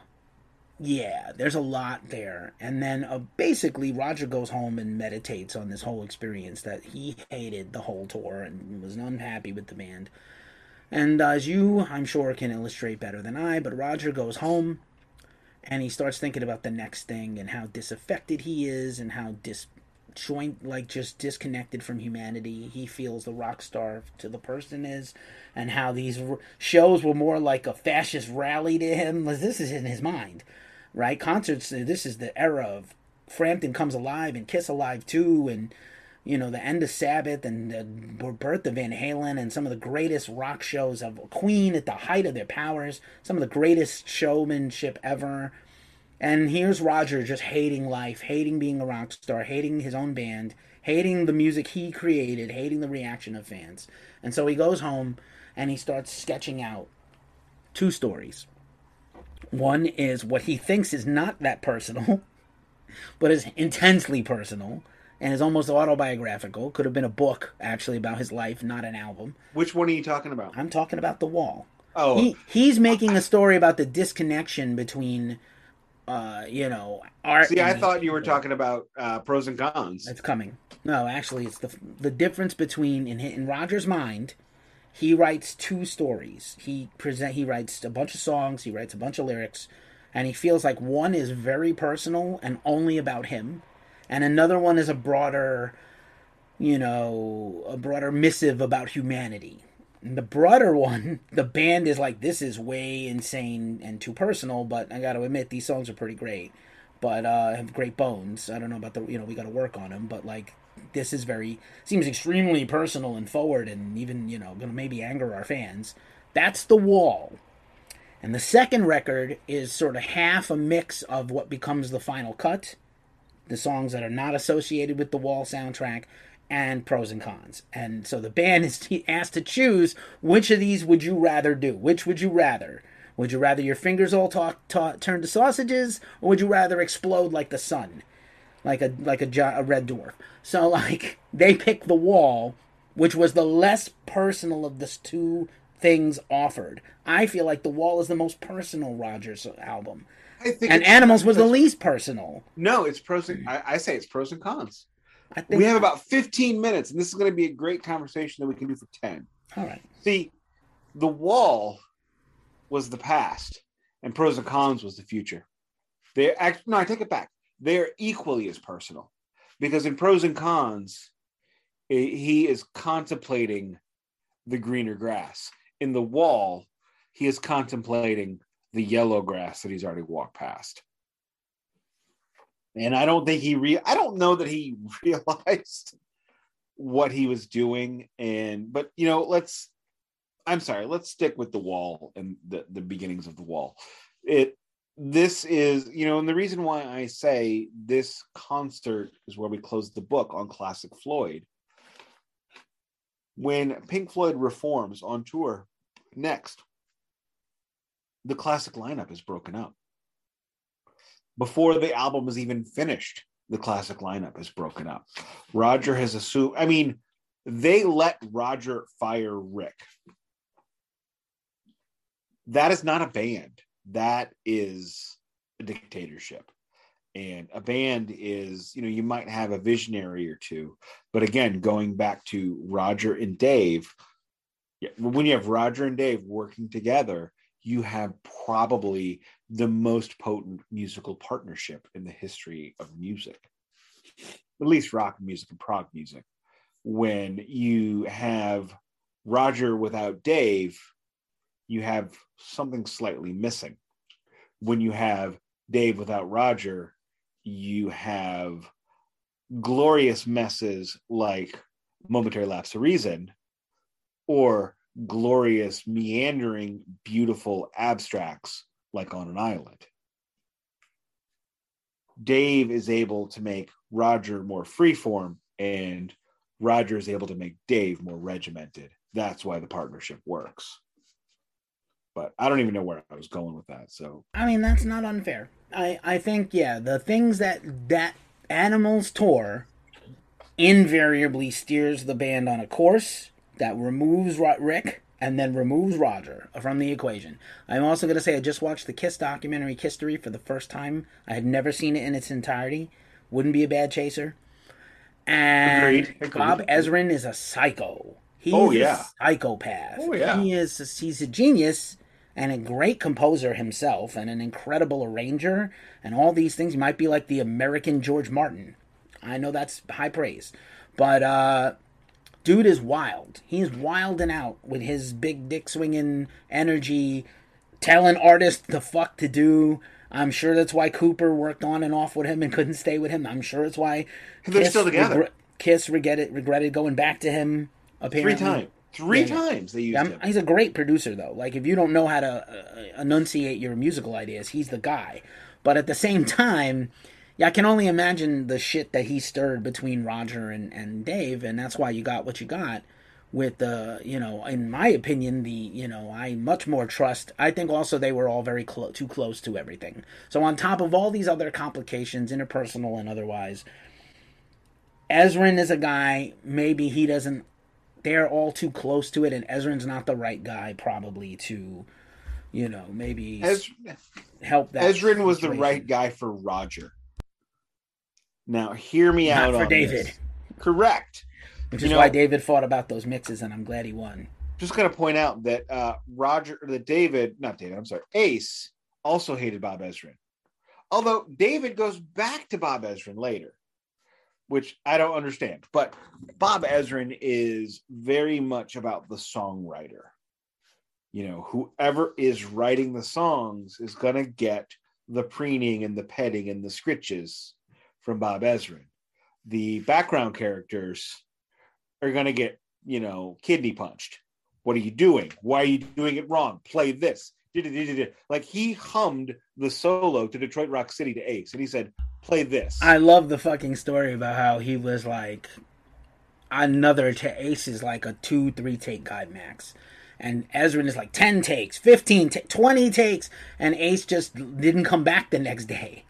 yeah, there's a lot there. And then uh, basically, Roger goes home and meditates on this whole experience that he hated the whole tour and was unhappy with the band. And uh, as you, I'm sure, can illustrate better than I, but Roger goes home and he starts thinking about the next thing and how disaffected he is and how disjoint, like just disconnected from humanity he feels the rock star to the person is, and how these r- shows were more like a fascist rally to him. This is in his mind, right? Concerts. This is the era of Frampton Comes Alive and Kiss Alive too, and you know the end of Sabbath and the birth of Van Halen and some of the greatest rock shows of Queen at the height of their powers, some of the greatest showmanship ever. And here's Roger just hating life, hating being a rock star, hating his own band, hating the music he created, hating the reaction of fans. And so he goes home and he starts sketching out two stories. One is what he thinks is not that personal, but is intensely personal and is almost autobiographical. Could have been a book, actually, about his life, not an album. Which one are you talking about? I'm talking about The Wall. Oh, He, he's making a story about the disconnection between, uh, you know, art. see, I thought you were talking about uh, pros and cons. It's coming. No, actually, it's the the difference between in in Roger's mind. He writes two stories. He present. He writes a bunch of songs. He writes a bunch of lyrics, and he feels like one is very personal and only about him, and another one is a broader, you know, a broader missive about humanity. And the broader one, the band is like, this is way insane and too personal, but I got to admit, these songs are pretty great but uh, have great bones. I don't know about the you know we got to work on them, but like this is very seems extremely personal and forward, and even you know gonna maybe anger our fans. That's the wall, and the second record is sort of half a mix of what becomes the final cut, the songs that are not associated with the wall soundtrack. And pros and cons, and so the band is asked to choose which of these would you rather do? Which would you rather? Would you rather your fingers all talk, ta turn to sausages, or would you rather explode like the sun, like a like a, a red dwarf? So like they picked the wall, which was the less personal of the two things offered. I feel like the wall is the most personal Rogers album, and Animals was the least personal. No, it's pros and I, I say it's pros and cons. I think We have about 15 minutes, and this is going to be a great conversation that we can do for 10. all right. See, the wall was the past, and pros and cons was the future. They act no, I take it back. They're equally as personal because in pros and cons, he is contemplating the greener grass. In the wall, he is contemplating the yellow grass that he's already walked past. And I don't think he re I don't know that he realized what he was doing. And but you know, let's I'm sorry, let's stick with the wall and the, the beginnings of the wall. It this is, you know, and the reason why I say this concert is where we close the book on classic Floyd. When Pink Floyd reforms on tour next, the classic lineup is broken up. Before the album is even finished, the classic lineup is broken up. Roger has assumed, I mean, they let Roger fire Rick. That is not a band. That is a dictatorship. And a band is, you know, you might have a visionary or two, but again, going back to Roger and Dave, when you have Roger and Dave working together, you have probably the most potent musical partnership in the history of music, at least rock music and prog music. When you have Roger without Dave, you have something slightly missing. When you have Dave without Roger, you have glorious messes like Momentary Lapse of Reason or glorious, meandering, beautiful abstracts like on an island. Dave is able to make Roger more freeform, and Roger is able to make Dave more regimented. That's why the partnership works. But I don't even know where I was going with that. So I mean, that's not unfair. I I think yeah, the things that that Animals tour invariably steers the band on a course that removes Rick and then removes Roger from the equation. I'm also going to say I just watched the Kiss documentary KISStory for the first time. I had never seen it in its entirety. Wouldn't be a bad chaser. And Agreed. Agreed. Bob Ezrin is a psycho. He's oh, yeah. a psychopath. Oh, yeah. He is a, he's a genius and a great composer himself and an incredible arranger and all these things. He might be like the American George Martin. I know that's high praise. But uh dude is wild. He's wilding out with his big dick swinging energy, telling artists the fuck to do. I'm sure that's why Cooper worked on and off with him and couldn't stay with him. I'm sure it's why they're Kiss still together. Regre- Kiss regretted regretted going back to him. Apparently. Three times. Three yeah, times they used him. He's a great producer, though. Like if you don't know how to uh, enunciate your musical ideas, he's the guy. But at the same time, yeah, I can only imagine the shit that he stirred between Roger and, and Dave, and that's why you got what you got with the, you know, in my opinion, the, you know, I much more trust. I think also they were all very close, too close to everything. So on top of all these other complications, interpersonal and otherwise, Ezrin is a guy, maybe he doesn't, they're all too close to it, and Ezrin's not the right guy probably to, you know, maybe Ez- help that. Ezrin was the right guy for Roger. Now, hear me Not out for David. This. Correct. Which is you know, why David fought about those mixes, and I'm glad he won. Just going to point out that uh, Roger, that David, not David, I'm sorry, Ace also hated Bob Ezrin. Although David goes back to Bob Ezrin later, which I don't understand. But Bob Ezrin is very much about the songwriter. You know, whoever is writing the songs is going to get the preening and the petting and the scritches from Bob Ezrin. The background characters are going to get, you know, kidney punched. What are you doing? Why are you doing it wrong? Play this. Like he hummed the solo to Detroit Rock City to Ace, and he said, "Play this." I love the fucking story about how he was like another to Ace is like a two, three take guy max, and Ezrin is like ten takes, fifteen, t- twenty takes, and Ace just didn't come back the next day.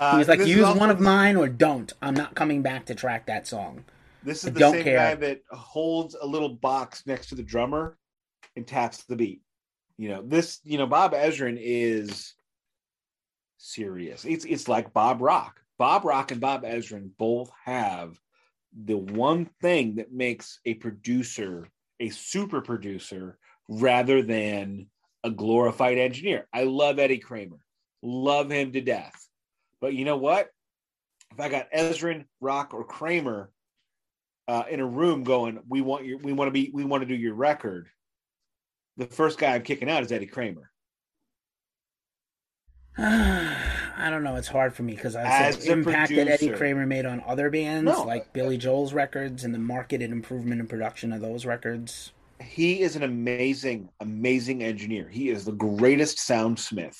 Uh, he was like, use one of mine or don't. I'm not coming back to track that song. This is I the same care. guy that holds a little box next to the drummer and taps the beat. You know, this, you know, Bob Ezrin is serious. It's it's like Bob Rock. Bob Rock and Bob Ezrin both have the one thing that makes a producer a super producer rather than a glorified engineer. I love Eddie Kramer. Love him to death. But you know what? If I got Ezrin, Rock, or Kramer uh, in a room going, we want your, we want to be, we want to do your record. The first guy I'm kicking out is Eddie Kramer. I don't know. It's hard for me because I the impact producer, that Eddie Kramer made on other bands, no, like Billy Joel's records, and the market and improvement and production of those records. He is an amazing, amazing engineer. He is the greatest soundsmith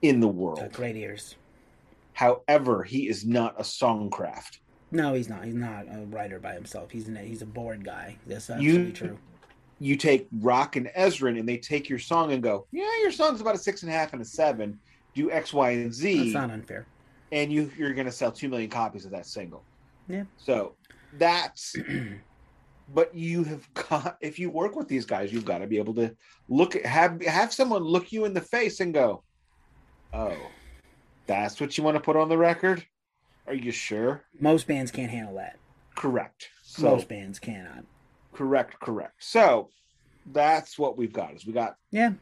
in the world. great ears. However, he is not a songcraft. No, he's not. He's not a writer by himself. He's an, he's a bored guy. That's absolutely you, true. You take Rock and Ezrin, and they take your song and go, "Yeah, your song's about a six and a half and a seven. Do X, Y, and Z." That's not unfair. And you you're going to sell two million copies of that single. Yeah. So that's. but you have got if you work with these guys, you've got to be able to look have have someone look you in the face and go, "Oh." That's what you want to put on the record? Are you sure? Most bands can't handle that. Correct. So Most bands cannot. correct, correct. So that's what we've got. Is we got Yeah.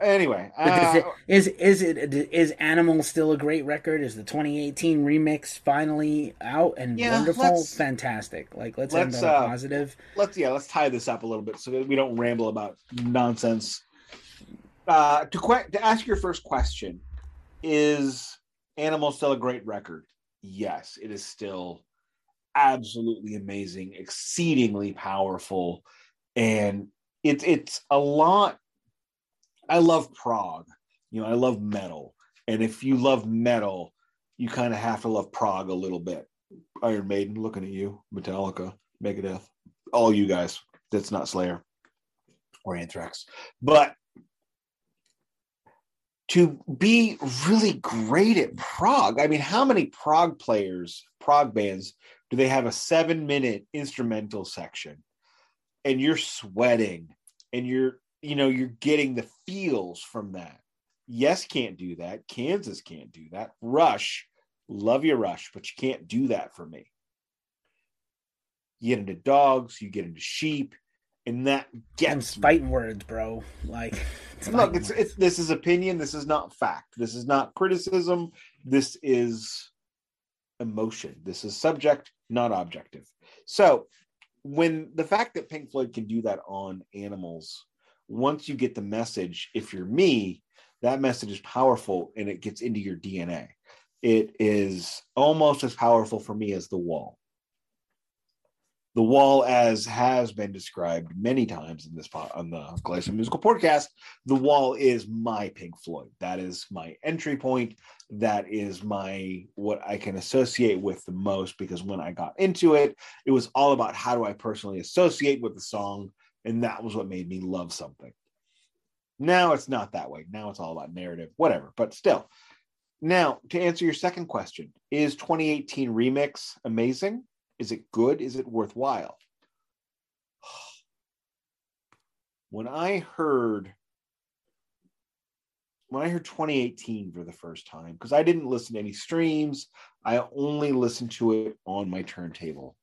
anyway. Uh, it, is is it is Animal still a great record? Is the 2018 remix finally out and Yeah, wonderful? Fantastic. Like let's, let's, end on a uh, positive. let's yeah, let's tie this up a little bit so that we don't ramble about nonsense. Uh, to que- to ask your first question, is Animal still a great record? Yes, it is still absolutely amazing, exceedingly powerful, and it's it's a lot. I love prog, you know, I love metal, and if you love metal, you kind of have to love prog a little bit. Iron Maiden, looking at you, Metallica, Megadeth, all you guys. That's not Slayer or Anthrax, but to be really great at prog. I mean, how many prog players, prog bands, do they have a seven minute instrumental section and you're sweating and you're, you know, you're getting the feels from that? Yes, can't do that. Kansas can't do that. Rush, love your Rush, but you can't do that for me. You get into dogs, you get into sheep, and that And gets me. fighting words, bro. Like it's Look, it's it's this is opinion. This is not fact. This is not criticism. This is emotion. This is subject, not objective. So, when the fact that Pink Floyd can do that on animals, once you get the message, if you're me, that message is powerful and it gets into your DNA. It is almost as powerful for me as the wall. The wall, as has been described many times in this pod, on the Glacier Musical Podcast, the wall is my Pink Floyd. That is my entry point. That is my what I can associate with the most because when I got into it, it was all about how do I personally associate with the song, and that was what made me love something. Now it's not that way. Now it's all about narrative, whatever. But still, now to answer your second question, is 2018 remix amazing? Is it good? Is it worthwhile? When I heard when I heard 2018 for the first time, because I didn't listen to any streams, I only listened to it on my turntable.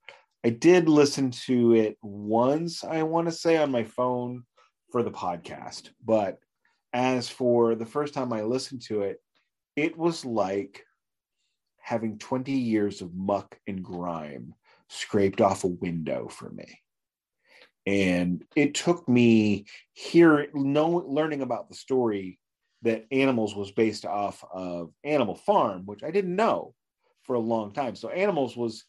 I did listen to it once, I want to say, on my phone for the podcast. But as for the first time I listened to it, it was like having 20 years of muck and grime scraped off a window for me. And it took me here know, learning about the story that Animals was based off of Animal Farm, which I didn't know for a long time. So Animals was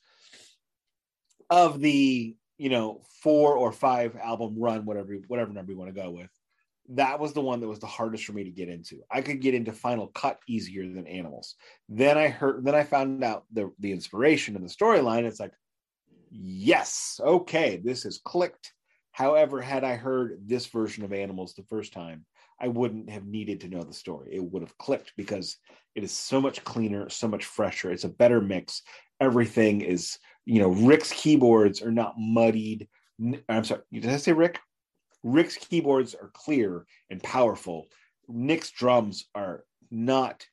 of the you know four or five album run, whatever whatever number you want to go with. That was the one that was the hardest for me to get into. I could get into Final Cut easier than Animals. Then I heard, then I found out the the inspiration and the storyline. It's like, yes, okay, this has clicked. However, had I heard this version of Animals the first time, I wouldn't have needed to know the story. It would have clicked because it is so much cleaner, so much fresher. It's a better mix. Everything is, you know, Rick's keyboards are not muddied. I'm sorry, did I say Rick? Rick's keyboards are clear and powerful. Nick's drums are not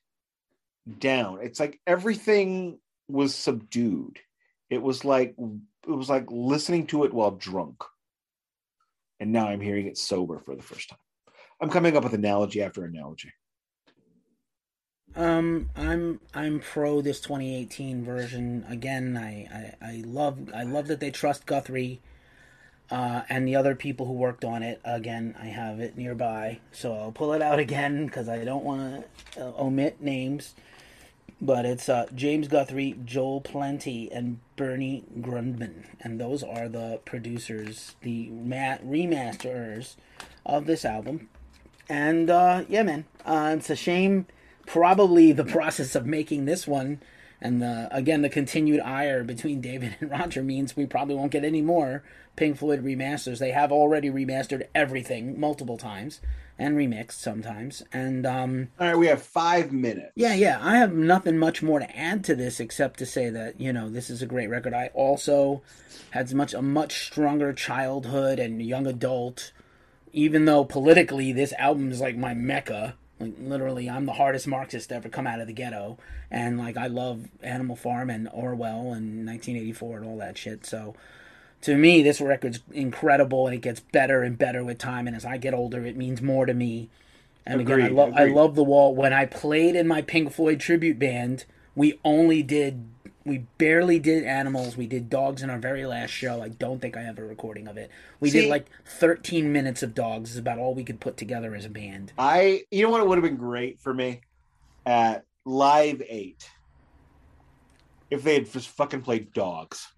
down. It's like everything was subdued. It was like it was like listening to it while drunk. And now I'm hearing it sober for the first time. I'm coming up with analogy after analogy. Um, I'm I'm pro this 2018 version. Again, I, I, I love I love that they trust Guthrie, uh, and the other people who worked on it. Again, I have it nearby, so I'll pull it out again because I don't want to uh, omit names. But it's uh, James Guthrie, Joel Plante, and Bernie Grundman, and those are the producers, the ma- remasters of this album. And uh, yeah, man, uh, it's a shame. Probably the process of making this one, and the again the continued ire between David and Roger means we probably won't get any more Pink Floyd remasters. They have already remastered everything multiple times and remixed sometimes. And um, All right, we have five minutes. yeah, yeah. I have nothing much more to add to this except to say that you know this is a great record. I also had much a much stronger childhood and young adult. Even though politically this album is like my mecca, Like literally, I'm the hardest Marxist to ever come out of the ghetto, and like I love Animal Farm and Orwell and 1984 and all that shit. So to me, this record's incredible, and it gets better and better with time. And as I get older, it means more to me. And again, I Agreed, love I love the wall. When I played in my Pink Floyd tribute band, we only did we barely did animals. We did dogs in our very last show. I don't think I have a recording of it. We did like 13 minutes of dogs. Is about all we could put together as a band. I you know what it would have been great for me at Live Eight if they had just fucking played dogs.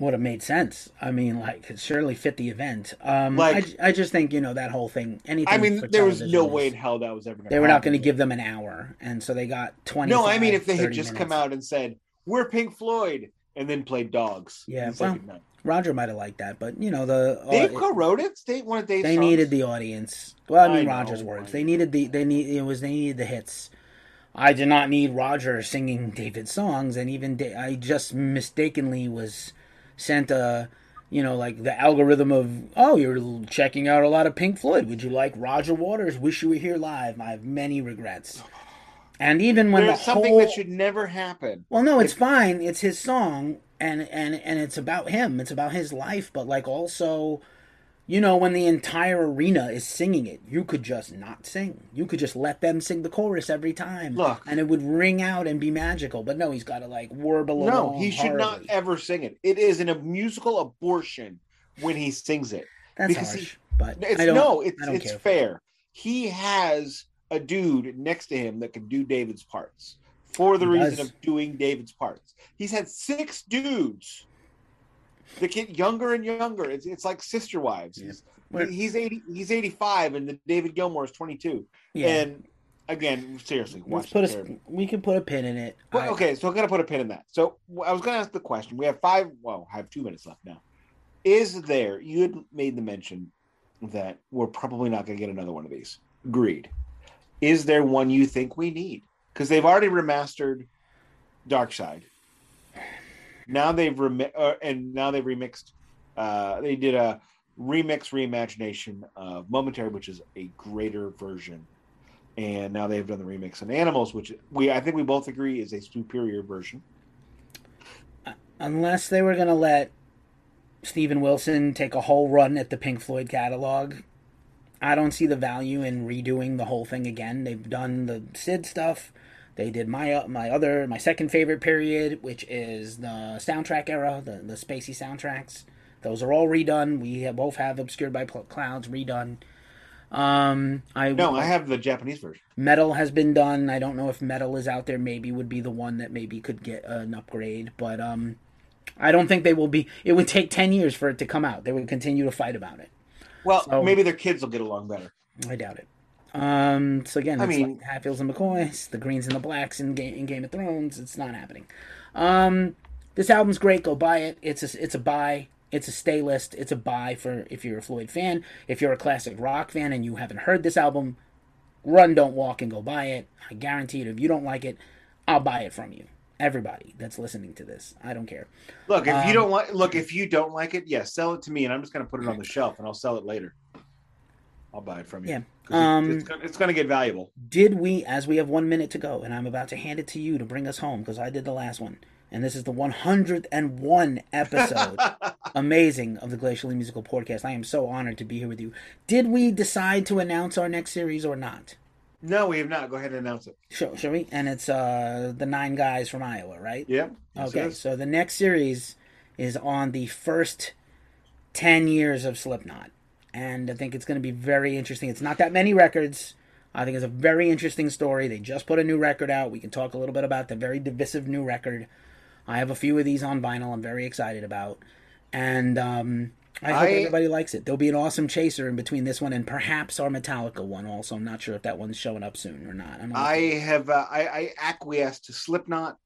Would have made sense. I mean, like it surely fit the event. Um, Like- I, I just think you know that whole thing. Anything. I mean, there was no way in hell that was ever. Gonna They were not going to give them an hour, and so they got 20. No, I mean, if they had just come out and said we're Pink Floyd and then played dogs. Yeah, well. Roger might have liked that, but you know the uh, Dave co-wrote it. Dave one of Dave's they songs. needed the audience. Well, I I mean know, Roger's I words. They needed the they need it was they needed the hits. I did not need Roger singing David's songs, and even da- I just mistakenly was sent a you know like the algorithm of oh you're checking out a lot of Pink Floyd. Would you like Roger Waters? Wish you were here live. I have many regrets. And even when There's the something whole, that should never happen. well, no, it's fine. It's his song, and and and it's about him. It's about his life. But like also, you know, when the entire arena is singing it, you could just not sing. You could just let them sing the chorus every time, Look. and it would ring out and be magical. But no, he's got to like warble No, he should not ever sing it. It is an, a musical abortion when he sings it. That's because harsh, he- but It's I don't. no, it's it's fair. He has a dude next to him that can do David's parts for the He reason does. of doing David's parts. He's had six dudes that get younger and younger. It's it's like sister wives. Yeah. He's, We're- he's eighty. He's eighty five, and the David Gilmour is twenty two. yeah, And again, seriously, let's watch put a. We can put a pin in it. Well, I- okay, so I'm gonna put a pin in that. So I was gonna ask the question. We have five. Well, I have two minutes left now. Is there? You had made the mention that we're probably not gonna get another one of these. Agreed. Is there one you think we need? Because they've already remastered Dark Side. Now they've remi- uh, and now they've remixed. Uh, they did a remix reimagination of Momentary, which is a greater version and now they've done the remix on Animals, which we I think we both agree is a superior version. unless they were going to let Steven Wilson take a whole run at the Pink Floyd catalog, I don't see the value in redoing the whole thing again. They've done the Syd stuff. They did my uh, my other my second favorite period, which is the soundtrack era, the the spacey soundtracks. Those are all redone. We have, both have Obscured by Clouds redone. Um, I No, I have the Japanese version. Meddle has been done. I don't know if Meddle is out there. Maybe would be the one that maybe could get an upgrade, but um, I don't think they will be. It would take ten years for it to come out. They would continue to fight about it. Well, So- maybe their kids will get along better. I doubt it. Um, so again, I mean- like Hatfields and McCoys, the Greens and the Blacks in Game, in Game of Thrones. It's not happening. Um, this album's great. Go buy it. It's a it's a buy. It's a stay list. It's a buy for if you're a Floyd fan. If you're a classic rock fan and you haven't heard this album, run, don't walk, and go buy it. I guarantee it. If you don't like it, I'll buy it from you. Everybody that's listening to this, I don't care. Look, if Um, you don't like, look, if you don't like it, yeah, sell it to me, and I'm just gonna put it on the shelf, and I'll sell it later. I'll buy it from you. Yeah. Um, it's, it's gonna get valuable. Did we, as we have one minute to go, and I'm about to hand it to you to bring us home because I did the last one, and this is the 101 episode, amazing, of the Glacially Musical Podcast. I am so honored to be here with you. Did we decide to announce our next series or not? no, we have not. Go ahead and announce it. Shall, shall we? And it's uh the nine guys from Iowa, right? It Okay, so the next series is on the first 10 years of Slipknot. And I think it's going to be very interesting. It's not that many records. I think it's a very interesting story. They just put a new record out. We can talk a little bit about the very divisive new record. I have a few of these on vinyl I'm very excited about. And um, I hope I- everybody likes it. There'll be an awesome chaser in between this one and perhaps our Metallica one also. I'm not sure if that one's showing up soon or not. I, don't know. I have uh, I, I acquiesced to Slipknot.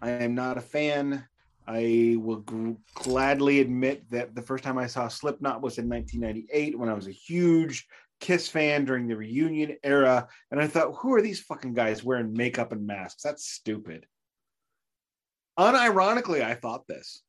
I am not a fan. I will g- gladly admit that the first time I saw Slipknot was in 1998 when I was a huge Kiss fan during the reunion era, and I thought, who are these fucking guys wearing makeup and masks? That's stupid. Unironically, I thought this.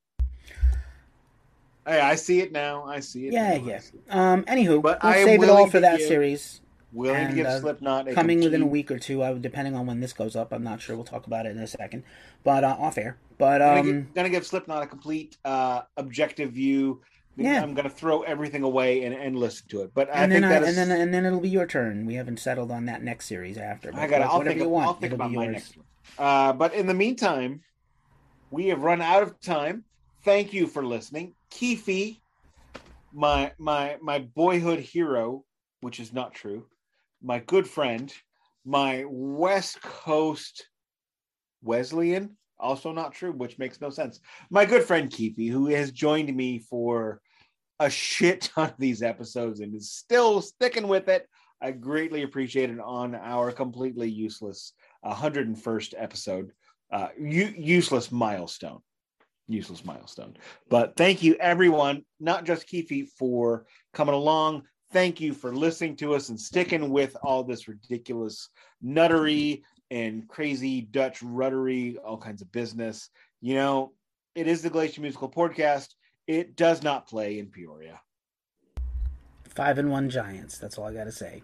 Hey, I see it now. I see it. Yeah, now. yeah. Um, anywho, but we'll I save it all for that series. Willing And, to give uh, Slipknot a coming within a week or two, I depending on when this goes up. I'm not sure. We'll talk about it in a second, but uh, off air. But gonna, um, give, gonna give Slipknot a complete uh, objective view. Yeah. I'm gonna throw everything away and, and listen to it. But I and think then I, that is, and then and then it'll be your turn. We haven't settled on that next series after. But I gotta. I'll think. you want, I'll think about my next one. Uh, but in the meantime, we have run out of time. Thank you for listening, Keefe, my my my boyhood hero, which is not true. My good friend, my West Coast Wesleyan, also not true, which makes no sense. My good friend Keefe, who has joined me for a shit ton of these episodes and is still sticking with it. I greatly appreciate it on our completely useless 101st episode, uh, u- useless milestone, useless milestone. But thank you, everyone, not just Keefe, for coming along. Thank you for listening to us and sticking with all this ridiculous nuttery and crazy Dutch ruddery, all kinds of business. You know, it is the Glacier Musical Podcast. It does not play in Peoria. Five and one Giants. That's all I got to say.